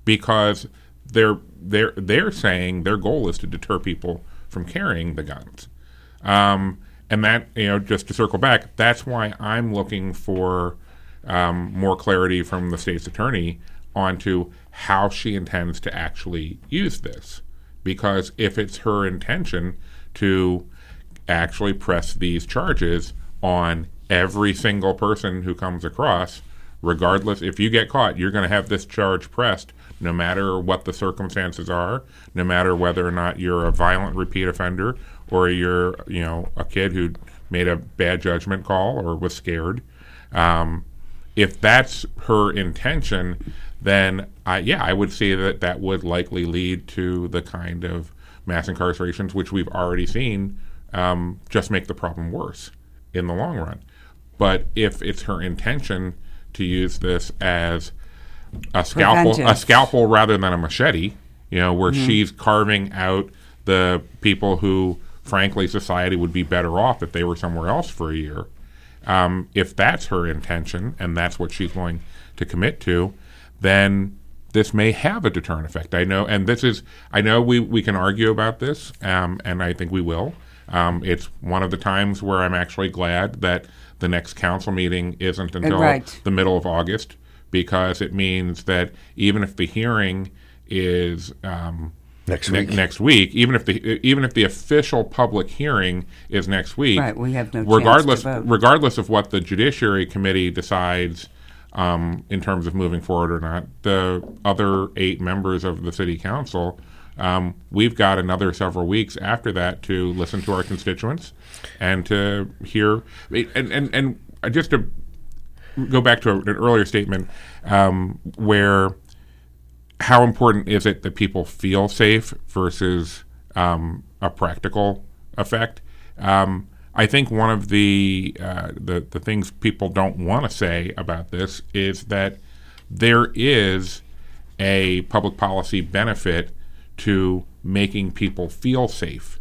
Because they're they're they're saying their goal is to deter people from carrying the guns. Um, and that, you know, just to circle back, that's why I'm looking for um, more clarity from the state's attorney onto how she intends to actually use this. Because if it's her intention to actually press these charges on every single person who comes across, regardless, if you get caught, you're going to have this charge pressed no matter what the circumstances are, no matter whether or not you're a violent repeat offender or you're, you know, a kid who made a bad judgment call or was scared. Um, if that's her intention, then I, yeah, I would say that that would likely lead to the kind of mass incarcerations which we've already seen um, just make the problem worse in the long run. But if it's her intention to use this as a scalpel, Preventive. a scalpel rather than a machete, you know, where mm-hmm. she's carving out the people who, frankly, society would be better off if they were somewhere else for a year. Um, if that's her intention and that's what she's going to commit to, then this may have a deterrent effect. I know, and this is, I know we, we can argue about this, um, and I think we will. Um, it's one of the times where I'm actually glad that the next council meeting isn't until right. the middle of August because it means that even if the hearing is um, next week, ne- next week, even if the even if the official public hearing is next week, right? We have no regardless regardless of what the Judiciary Committee decides. Um, in terms of moving forward or not, the other eight members of the city council um, we've got another several weeks after that to listen to our constituents and to hear and and and just to go back to an earlier statement um, where how important is it that people feel safe versus um, a practical effect? Um, I think one of the, uh, the the things people don't want to say about this is that there is a public policy benefit to making people feel safe.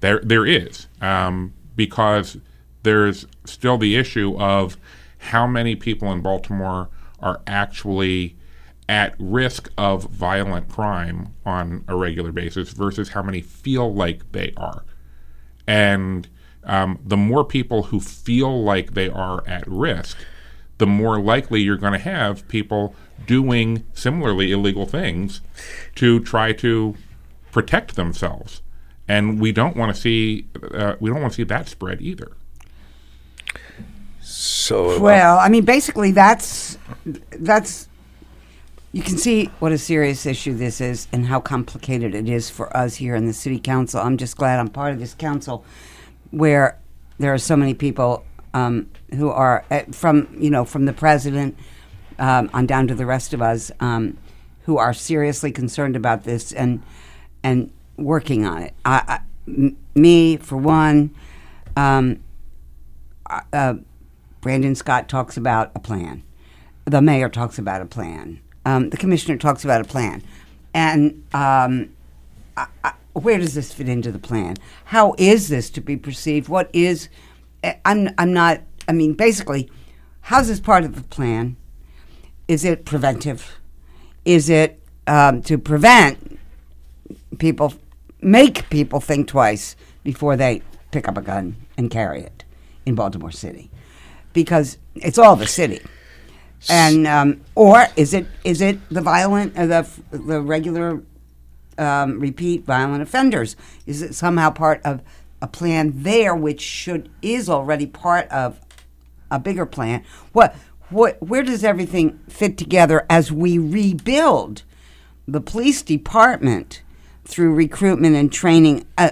There, there is, um, because there's still the issue of how many people in Baltimore are actually at risk of violent crime on a regular basis versus how many feel like they are. And um, the more people who feel like they are at risk, the more likely you're going to have people doing similarly illegal things to try to protect themselves. And we don't want to see uh, we don't want to see that spread either. So uh, well, I mean, basically, that's that's you can see what a serious issue this is and how complicated it is for us here in the city council. I'm just glad I'm part of this council where there are so many people um, who are uh, from you know from the president um, on down to the rest of us um, who are seriously concerned about this and and working on it. I, I m- me for one, um, uh, Brandon Scott talks about a plan. The mayor talks about a plan. Um, the commissioner talks about a plan, and um, I, I, where does this fit into the plan? How is this to be perceived? What is? Eh, I'm I'm not. I mean, basically, how's this part of the plan? Is it preventive? Is it um, to prevent people, make people think twice before they pick up a gun and carry it in Baltimore City? Because it's all the city. And um, or is it is it the violent uh, the the regular um, repeat violent offenders? Is it somehow part of a plan there, which should is already part of a bigger plan? What what, where does everything fit together as we rebuild the police department through recruitment and training uh,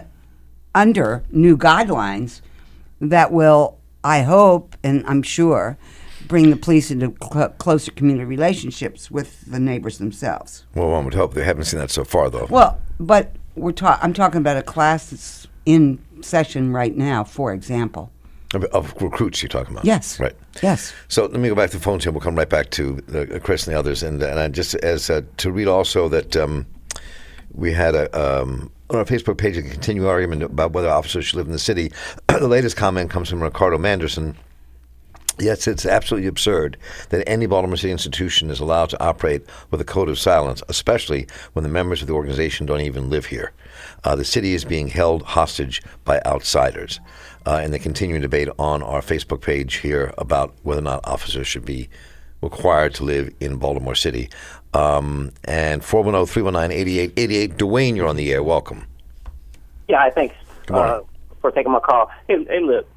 under new guidelines that will, I hope and I'm sure, bring the police into cl- closer community relationships with the neighbors themselves. Well, one would hope they haven't seen that so far, though. Well, but we're ta- I'm talking about a class that's in session right now, for example. Of, of, recruits you're talking about. Yes. Right. Yes. So let me go back to the phone here. We'll come right back to uh, Chris and the others. And, and I just as uh, to read also that um, we had a um, on our Facebook page a continued argument about whether officers should live in the city. the latest comment comes from Ricardo Manderson. Yes, it's absolutely absurd that any Baltimore City institution is allowed to operate with a code of silence, especially when the members of the organization don't even live here. Uh, the city is being held hostage by outsiders uh, and the continuing debate on our Facebook page here about whether or not officers should be required to live in Baltimore City. Um, and 410 319 8888. Dwayne, you're on the air. Welcome. Yeah, thanks uh, for taking my call. Hey, hey look,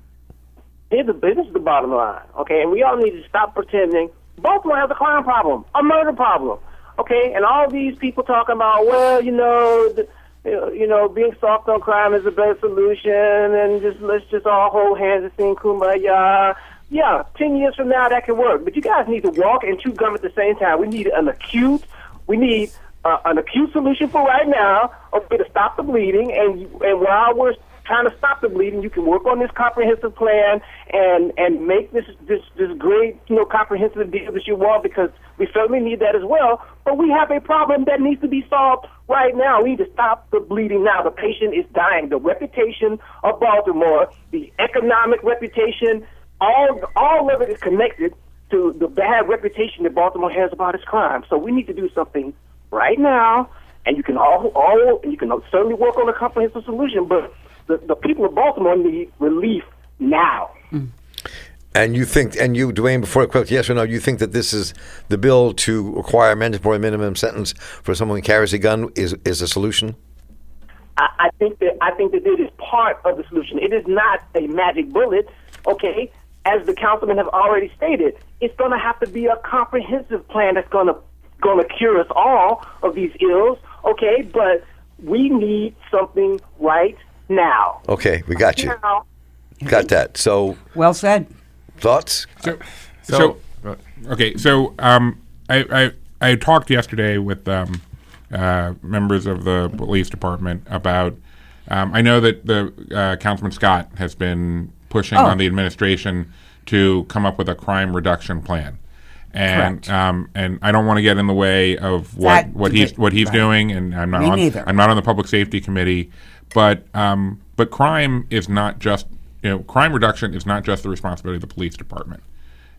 here's the, this is the bottom line, okay? And we all need to stop pretending Baltimore has a crime problem, a murder problem, okay? And all these people talking about, well, you know, the, you know, being soft on crime is the best solution, and just let's just all hold hands and sing kumbaya. yeah, 10 years from now that can work. But you guys need to walk and chew gum at the same time. We need an acute, we need uh, an acute solution for right now, okay, to stop the bleeding. And and while we're trying to stop the bleeding, you can work on this comprehensive plan and and make this this this great you know comprehensive deal that you want because we certainly need that as well. But we have a problem that needs to be solved right now. We need to stop the bleeding now. The patient is dying. The reputation of Baltimore, the economic reputation, all all of it is connected to the bad reputation that Baltimore has about its crime. So we need to do something right now, and you can all, all and you can certainly work on a comprehensive solution. But the, the people of Baltimore need relief now. Mm. And you think, and you, Dwayne, before I quote, yes or no, you think that this is the bill to require mandatory minimum sentence for someone who carries a gun is is a solution? I, I think that I think that it is part of the solution. It is not a magic bullet. Okay, as the councilmen have already stated, it's going to have to be a comprehensive plan that's going to going to cure us all of these ills, okay? But we need something right now. Okay, we got you. Now. Got that. So well said. Thoughts? So, so, so okay. So um, I, I I talked yesterday with um, uh, members of the police department about. Um, I know that the uh, Councilman Scott has been pushing oh. on the administration to come up with a crime reduction plan and um, and I don't want to get in the way of what, that, what he's what he's right. doing, and I'm not Me on neither. I'm not on the public safety committee, but um, but crime is not just you know crime reduction is not just the responsibility of the police department.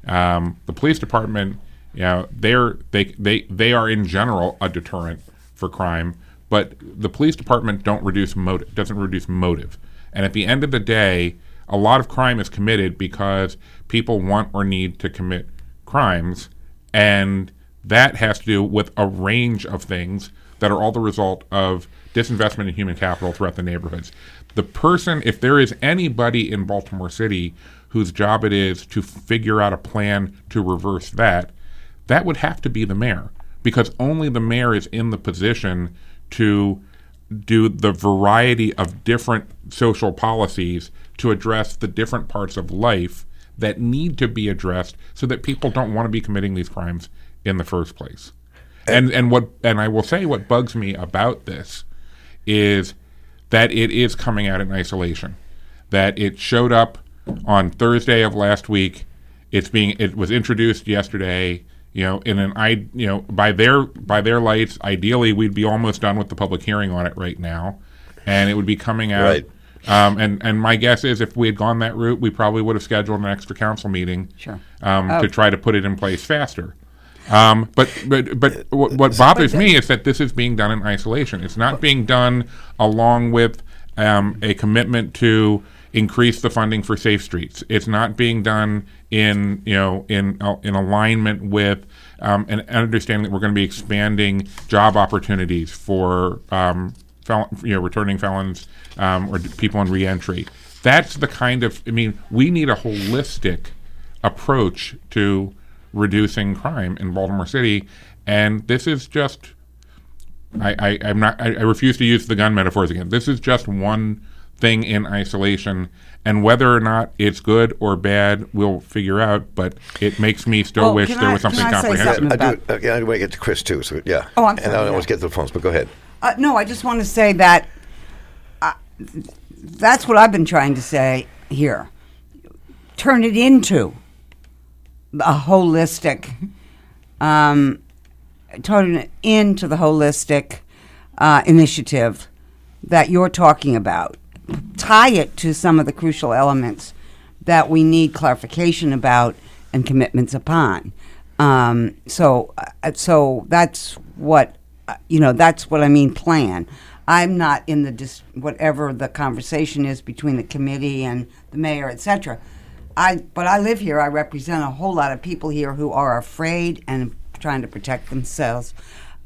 Um, the police department, you know, they're they they they are in general a deterrent for crime, but the police department don't reduce motive doesn't reduce motive, and at the end of the day, a lot of crime is committed because people want or need to commit crimes, and that has to do with a range of things that are all the result of disinvestment in human capital throughout the neighborhoods. The person, if there is anybody in Baltimore City whose job it is to figure out a plan to reverse that, that would have to be the mayor because only the mayor is in the position to do the variety of different social policies to address the different parts of life that need to be addressed so that people don't want to be committing these crimes in the first place. And and what and I will say what bugs me about this is that it is coming out in isolation. That it showed up on Thursday of last week. It's being it was introduced yesterday. You know, in an I you know by their by their lights, ideally we'd be almost done with the public hearing on it right now, and it would be coming out. Right um, and and my guess is if we had gone that route, we probably would have scheduled an extra council meeting sure. um, oh. to try to put it in place faster. Um, but but but what, what bothers me is that this is being done in isolation. It's not being done along with um, a commitment to increase the funding for safe streets. It's not being done in you know in uh, in alignment with um, an understanding that we're going to be expanding job opportunities for um, fel- you know returning felons um, or people in reentry. That's the kind of I mean, we need a holistic approach to reducing crime in Baltimore City, and this is just. I, I, am not. I, I refuse to use the gun metaphors again. This is just one thing in isolation, and whether or not it's good or bad, we'll figure out. But it makes me still oh, wish there I, was something comprehensive. I do. Uh, I want to get to Chris too. So yeah. Oh, I'm sorry. And I yeah. want to get to the phones, but go ahead. Uh, no, I just want to say that that's what I've been trying to say here. Turn it into a holistic, um, turn it into the holistic uh, initiative that you're talking about. Tie it to some of the crucial elements that we need clarification about and commitments upon. Um, so, uh, so that's what uh, you know. That's what I mean. Plan. I'm not in the dis- whatever the conversation is between the committee and the mayor, etc. I but I live here. I represent a whole lot of people here who are afraid and trying to protect themselves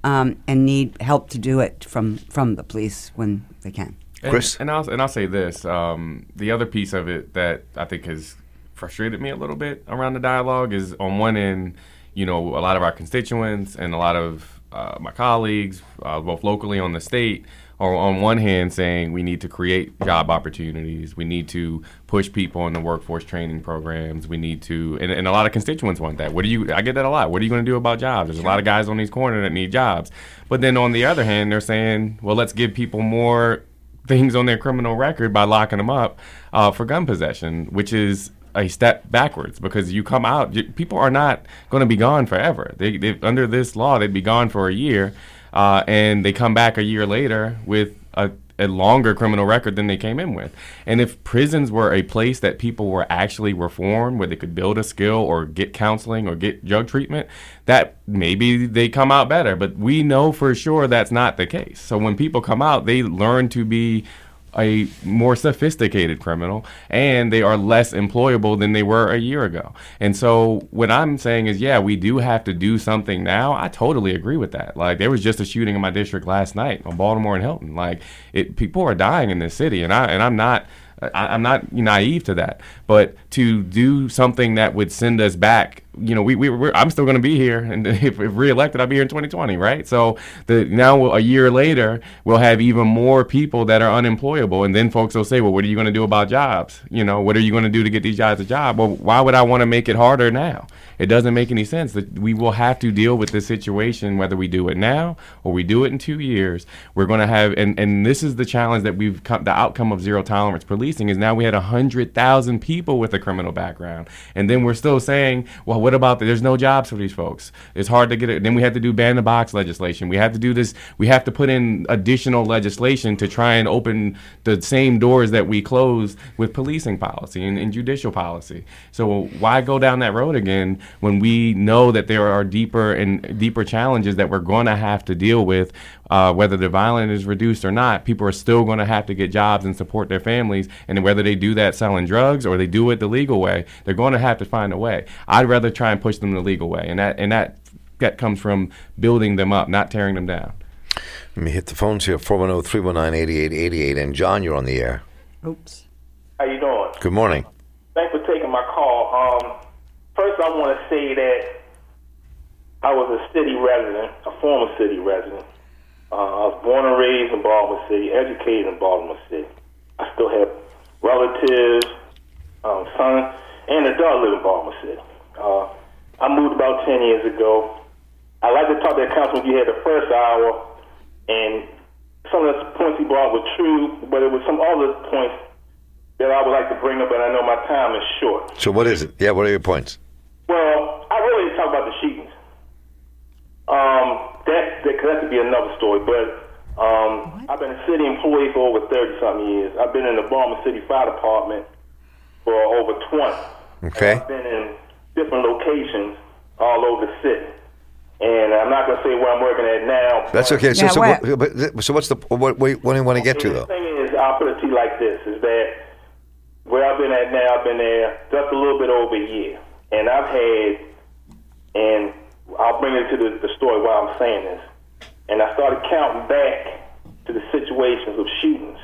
um, and need help to do it from from the police when they can. Chris, and, and I'll and I'll say this: um, the other piece of it that I think has frustrated me a little bit around the dialogue is on one end, you know, a lot of our constituents and a lot of uh, my colleagues, uh, both locally on the state, are on one hand saying we need to create job opportunities, we need to push people in the workforce training programs, we need to, and, and a lot of constituents want that. What do you? I get that a lot. What are you going to do about jobs? There's a lot of guys on these corners that need jobs, but then on the other hand, they're saying, well, let's give people more things on their criminal record by locking them up uh, for gun possession, which is a step backwards because you come out, people are not going to be gone forever. They, under this law, they'd be gone for a year, uh, and they come back a year later with a, a longer criminal record than they came in with. And if prisons were a place that people were actually reformed, where they could build a skill or get counseling or get drug treatment, that maybe they come out better. But we know for sure that's not the case. So when people come out, they learn to be a more sophisticated criminal and they are less employable than they were a year ago. And so what I'm saying is yeah, we do have to do something now. I totally agree with that. Like there was just a shooting in my district last night on Baltimore and Hilton. Like it people are dying in this city and I and I'm not I, am not naive to that, but to do something that would send us back, you know, we, we I'm still going to be here, and if, if reelected, I'll be here in 2020, right? So the now a year later, we'll have even more people that are unemployable, and then folks will say, well, what are you going to do about jobs? You know, what are you going to do to get these guys a job? Well, why would I want to make it harder now? It doesn't make any sense. That we will have to deal with this situation whether we do it now or we do it in two years. We're going to have, and and this is the challenge that we've come. The outcome of zero tolerance policing is now we had hundred thousand people with a criminal background, and then we're still saying, well, what about the, there's no jobs for these folks? It's hard to get it. Then we have to do ban the box legislation. We have to do this. We have to put in additional legislation to try and open the same doors that we closed with policing policy and, and judicial policy. So why go down that road again? when we know that there are deeper and deeper challenges that we're going to have to deal with, uh, whether the violence is reduced or not, people are still going to have to get jobs and support their families. And whether they do that selling drugs or they do it the legal way, they're going to have to find a way. I'd rather try and push them the legal way, and that and that that comes from building them up, not tearing them down. Let me hit the phones here 410 319 8888. And John, you're on the air. Oops. How you doing? Good morning. Thanks for taking my call. Um, First, I want to say that I was a city resident, a former city resident. Uh, I was born and raised in Baltimore City, educated in Baltimore City. I still have relatives, um, son, and a daughter live in Baltimore City. Uh, I moved about 10 years ago. I like to talk to that councilman you had the first hour, and some of the points he brought were true, but it was some other points that I would like to bring up, but I know my time is short. So, what is it? Yeah, what are your points? Well, I really talk about the shootings. Um, that, that that could be another story, but um, I've been a city employee for over thirty something years. I've been in the Baltimore City Fire Department for over twenty. Okay. I've been in different locations all over the city. And I'm not going to say where I'm working at now. That's okay. So, yeah, so, what, but, so what's the what, what, what do you want to get to though? The thing is, I'll put it to you like this: is that where I've been at now, I've been there just a little bit over a year. And I've had, and I'll bring it to the, the story why I'm saying this. And I started counting back to the situations of shootings.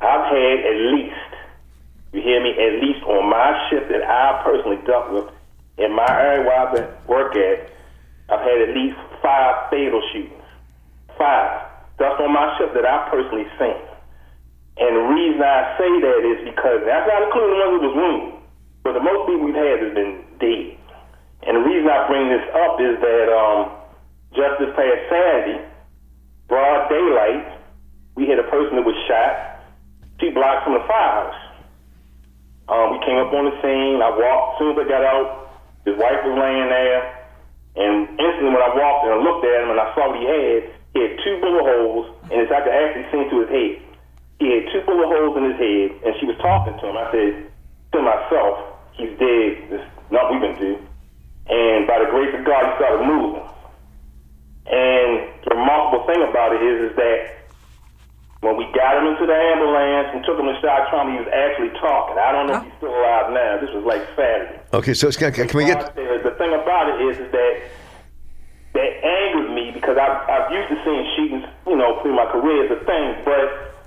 I've had at least, you hear me, at least on my shift that I personally dealt with in my area where I've been work at, I've had at least five fatal shootings. Five. That's on my shift that I personally seen. And the reason I say that is because that's not including the ones who was wounded. But the most people we've had has been dead. And the reason I bring this up is that um, just this past Saturday, broad daylight, we had a person that was shot two blocks from the firehouse. Um, we came up on the scene. I walked. As soon as I got out, his wife was laying there. And instantly when I walked and I looked at him and I saw what he had, he had two bullet holes, and it's I could actually see into his head. He had two bullet holes in his head, and she was talking to him. I said to myself, he's dead. There's nothing we can do. And by the grace of God, he started moving. And the remarkable thing about it is, is that when we got him into the ambulance and took him to shock trauma, he was actually talking. I don't know if he's still alive now. This was like Saturday. Okay, so can, can we get the thing about it is, is that that angered me because I've, I've used to seeing shootings, you know, through my career as a thing, but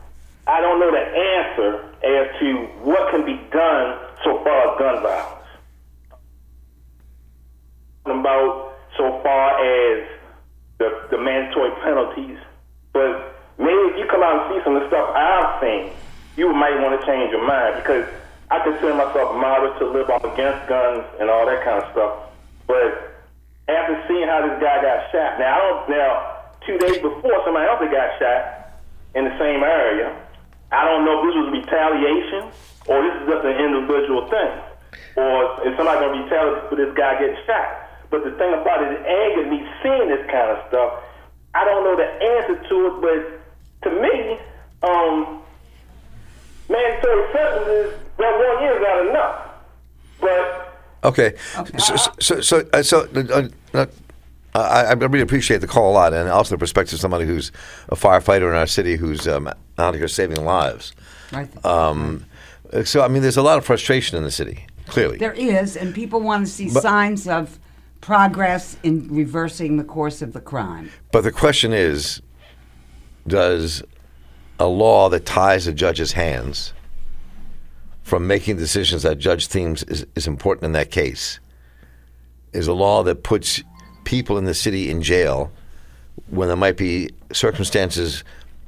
I don't know the answer as to what can be done so far as gun violence. About so far as the, the mandatory penalties, but maybe if you come out what I've seen, you might want to change your mind because I consider myself moderate to live on against guns and all that kind of stuff. But after seeing how this guy got shot, now I don't now two days before somebody else got shot in the same area. I don't know if this was retaliation or this is just an individual thing, or is somebody gonna retaliate for this guy getting shot. But the thing about it, it angered me seeing this kind of stuff. I don't know the answer to it, but to me, um, mandatory sentences, that one year is not enough. But Okay. Okay. So, so, so, uh, so uh, uh, I, I really appreciate the call a lot, and also the perspective of somebody who's a firefighter in our city who's um, out here saving lives. Right. Um, so, I mean, there's a lot of frustration in the city, clearly. There is, and people want to see But- signs of progress in reversing the course of the crime. But the question is does a law that ties a judge's hands from making decisions that judge deems is, is important in that case is a law that puts people in the city in jail when there might be circumstances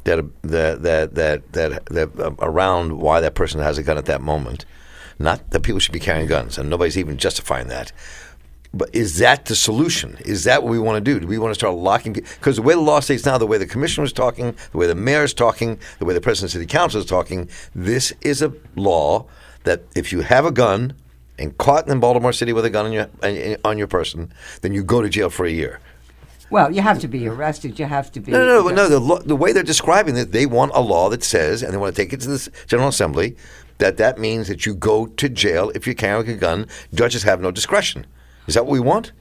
that that that that that, that uh, around why that person has a gun at that moment. Not that people should be carrying guns, and nobody's even justifying that. But is that the solution? Is that what we want to do? Do we want to start locking people? Because the way the law states now, the way the commissioner is talking, the way the mayor is talking, the way the president of the city council is talking, this is a law that if you have a gun and caught in Baltimore City with a gun on your on your person, then you go to jail for a year. Well, you have to be arrested. You have to be. No, no, no. no the, lo- the way they're describing it, they want a law that says, and they want to take it to the General Assembly, that that means that you go to jail if you're carrying a gun. Judges have no discretion. Is that what we want?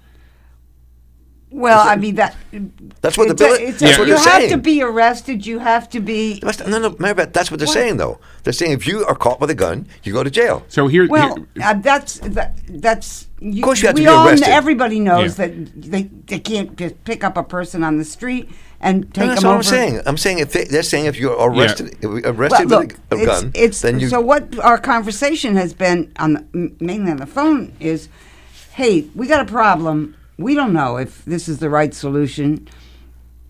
Well, I mean that. That's what the it's a- bill. it's a- That's what you they're have saying. to be arrested. You have to be. No, no, Mary Pat, that's what they're What? saying, though. They're saying if you are caught with a gun, you go to jail. So here, Well, uh, that's that, that's. You, Of course you have to we be all, arrested. Everybody knows Yeah. that they they can't just pick up a person on the street and take No, that's them what over. I'm saying. I'm saying if they, they're saying if you're arrested, if you're Well, arrested look, with a, a it's, gun, it's, then you. so what our conversation has been on the, mainly on the phone is, hey, we got a problem. We don't know if this is the right solution.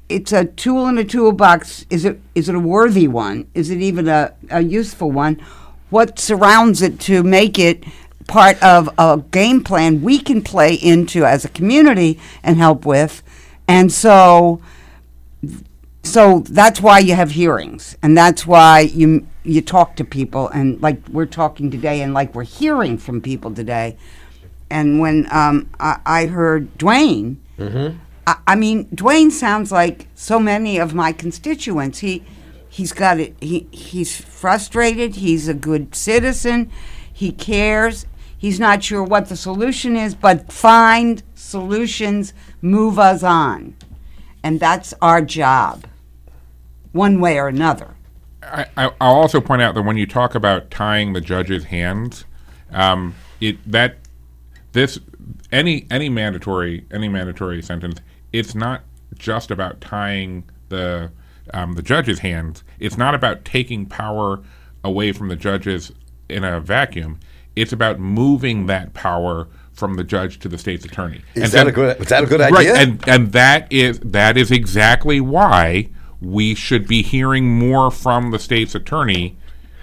It's a tool in a toolbox. Is it is it a worthy one? Is it even a, a useful one? What surrounds it to make it part of a game plan we can play into as a community and help with? And so so that's why you have hearings and that's why you you talk to people and like we're talking today and like we're hearing from people today and when um, I, I heard dwayne Mm-hmm. I, I mean dwayne sounds like so many of my constituents. He he's got it he he's frustrated he's a good citizen he cares. He's not sure what the solution is but find solutions move us on. And that's our job one way or another. I, I- I'll also point out that when you talk about tying the judge's hands, um, it that this any any mandatory any mandatory sentence, it's not just about tying the um, the judge's hands. It's not about taking power away from the judges in a vacuum. It's about moving that power from the judge to the state's attorney. Is that a good- is that a good Right, idea? and and that is that is exactly why we should be hearing more from the state's attorney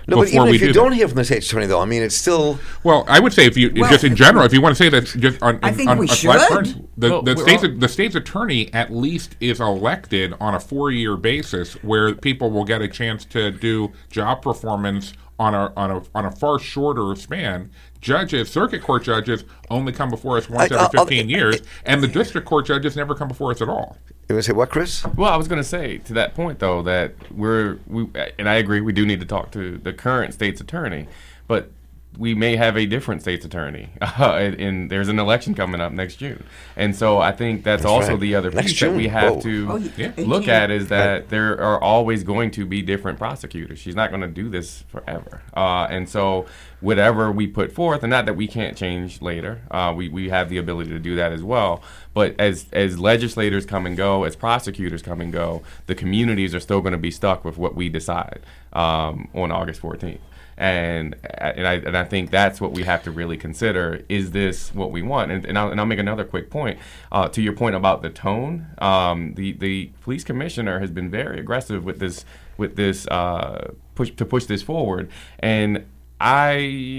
no, but even we if you do don't hear from the state's attorney, though, I mean, it's still. Well, I would say if you Well, just in general, if you want to say that just on, I think on, we on flat should. terms, the, Well, the state's all- the state's attorney at least is elected on a four year basis, where people will get a chance to do job performance on a on a on a far shorter span. Judges, circuit court judges, only come before us once I- every I'll- I'll- fifteen uh, years, and the district court judges never come before us at all. You want to say what, Chris? Well, I was going to say to that point though that we're we and I agree we do need to talk to the current state's attorney, but we may have a different state's attorney, uh, and, and there's an election coming up next June, and so I think that's, That's also right. the other Next piece that we have Whoa. to Oh, yeah. look at is that Right. there are always going to be different prosecutors. She's not going to do this forever, uh, and so whatever we put forth, and not that we can't change later, uh, we we have the ability to do that as well. But as as legislators come and go, as prosecutors come and go, the communities are still going to be stuck with what we decide um, on August 14th. And and I and I think that's what we have to really consider. Is this what we want? And, and, I'll, and I'll make another quick point uh, to your point about the tone. Um, the the police commissioner has been very aggressive with this with this uh, push to push this forward. And I,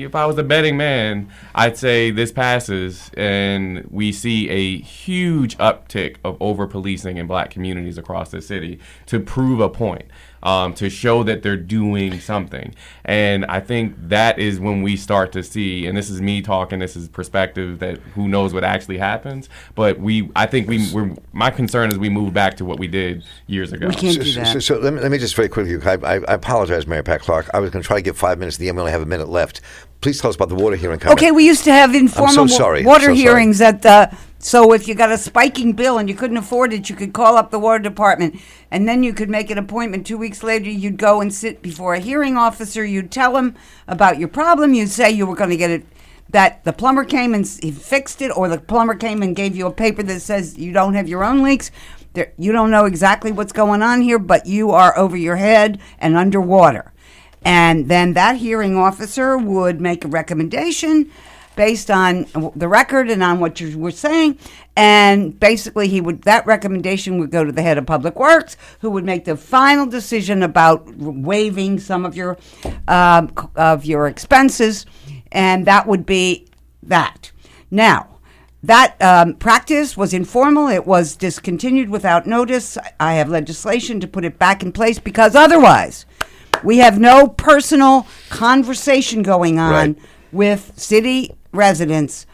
if I was a betting man, I'd say this passes, and we see a huge uptick of over policing in black communities across the city to prove a point um, to show that they're doing something. And I think that is when we start to see, and this is me talking, this is perspective that who knows what actually happens. But we, I think we, we're, my concern is we move back to what we did years ago. We can't do So, that. so, so let, me, let me just very quickly, I, I, I apologize, Mary Pat Clarke. I was going to try to give five minutes at the end. We only have a minute left. Please tell us about the water hearing coming. Okay, we used to have informal so sorry. water So sorry. hearings at the. So if you got a spiking bill and you couldn't afford it, you could call up the water department, and then you could make an appointment. Two weeks later, you'd go and sit before a hearing officer. You'd tell him about your problem. You'd say you were going to get it. That the plumber came and he fixed it, or the plumber came and gave you a paper that says you don't have your own leaks. There, you don't know exactly what's going on here, but you are over your head and underwater. And then that hearing officer would make a recommendation based on the record and on what you were saying. And basically, he would that recommendation would go to the head of public works, who would make the final decision about waiving some of your um, of your expenses, and that would be that. Now, that um, practice was informal. It was discontinued without notice. I have legislation to put it back in place because otherwise, we have no personal conversation going on Right. with city residents.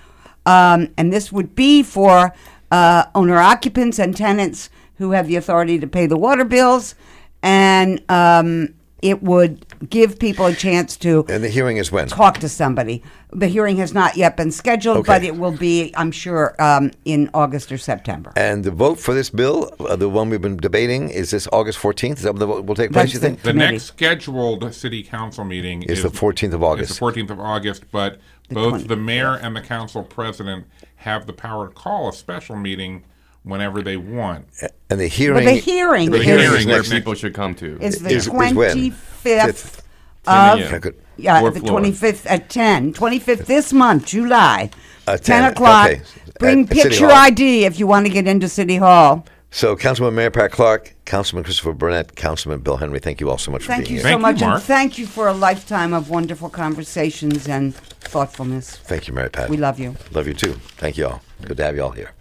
Um, and this would be for uh, owner occupants and tenants who have the authority to pay the water bills. And um, it would give people a chance to And the hearing is when? talk to somebody. The hearing has not yet been scheduled, Okay. but it will be, I'm sure, um, in August or September. And the vote for this bill, uh, the one we've been debating, is this August 14th? Is that when the vote will take place, That's you think? The next scheduled city council meeting Is the 14th of August. Is the 14th of August, but both the mayor and the council president have the power to call a special meeting whenever they want. And the hearing. the hearing the is- hearing Hearing where is people should come to. It's the Is- is 25th of, Yeah, good. yeah, Fourth the 25th at 10. 25th this month, July. Uh, 10 10, o'clock. okay. Bring At- at picture Hall. ID if you want to get into City Hall. So, Councilman Mary Pat Clarke, Councilman Kristerfer Burnett, Councilman Bill Henry, thank you all so much for Thank being you here. so Thank you, much, Marc. and thank you for a lifetime of wonderful conversations and thoughtfulness. Thank you, Mary Pat. We love you. Love you too. Thank you all. Good to have you all here.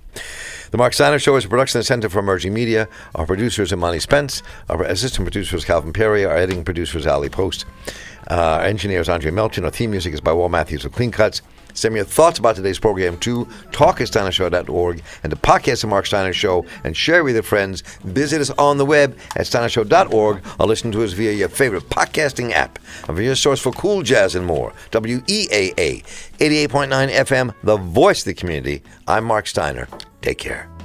The Marc Steiner Show is a production center for emerging media. Our producers are Monty Spence. Our assistant producer is Calvin Perry. Our editing producer is Ali Post. Uh, our engineer is Andre Melchin. Our theme music is by Walt Matthews of Clean Cuts. Send me your thoughts about today's program to talk at steinershow.org and the podcast the Marc Steiner Show and share with your friends. Visit us on the web at steinershow.org or listen to us via your favorite podcasting app. For your source for cool jazz and more, WEAA 88.9 FM, the voice of the community. I'm Marc Steiner. Take care.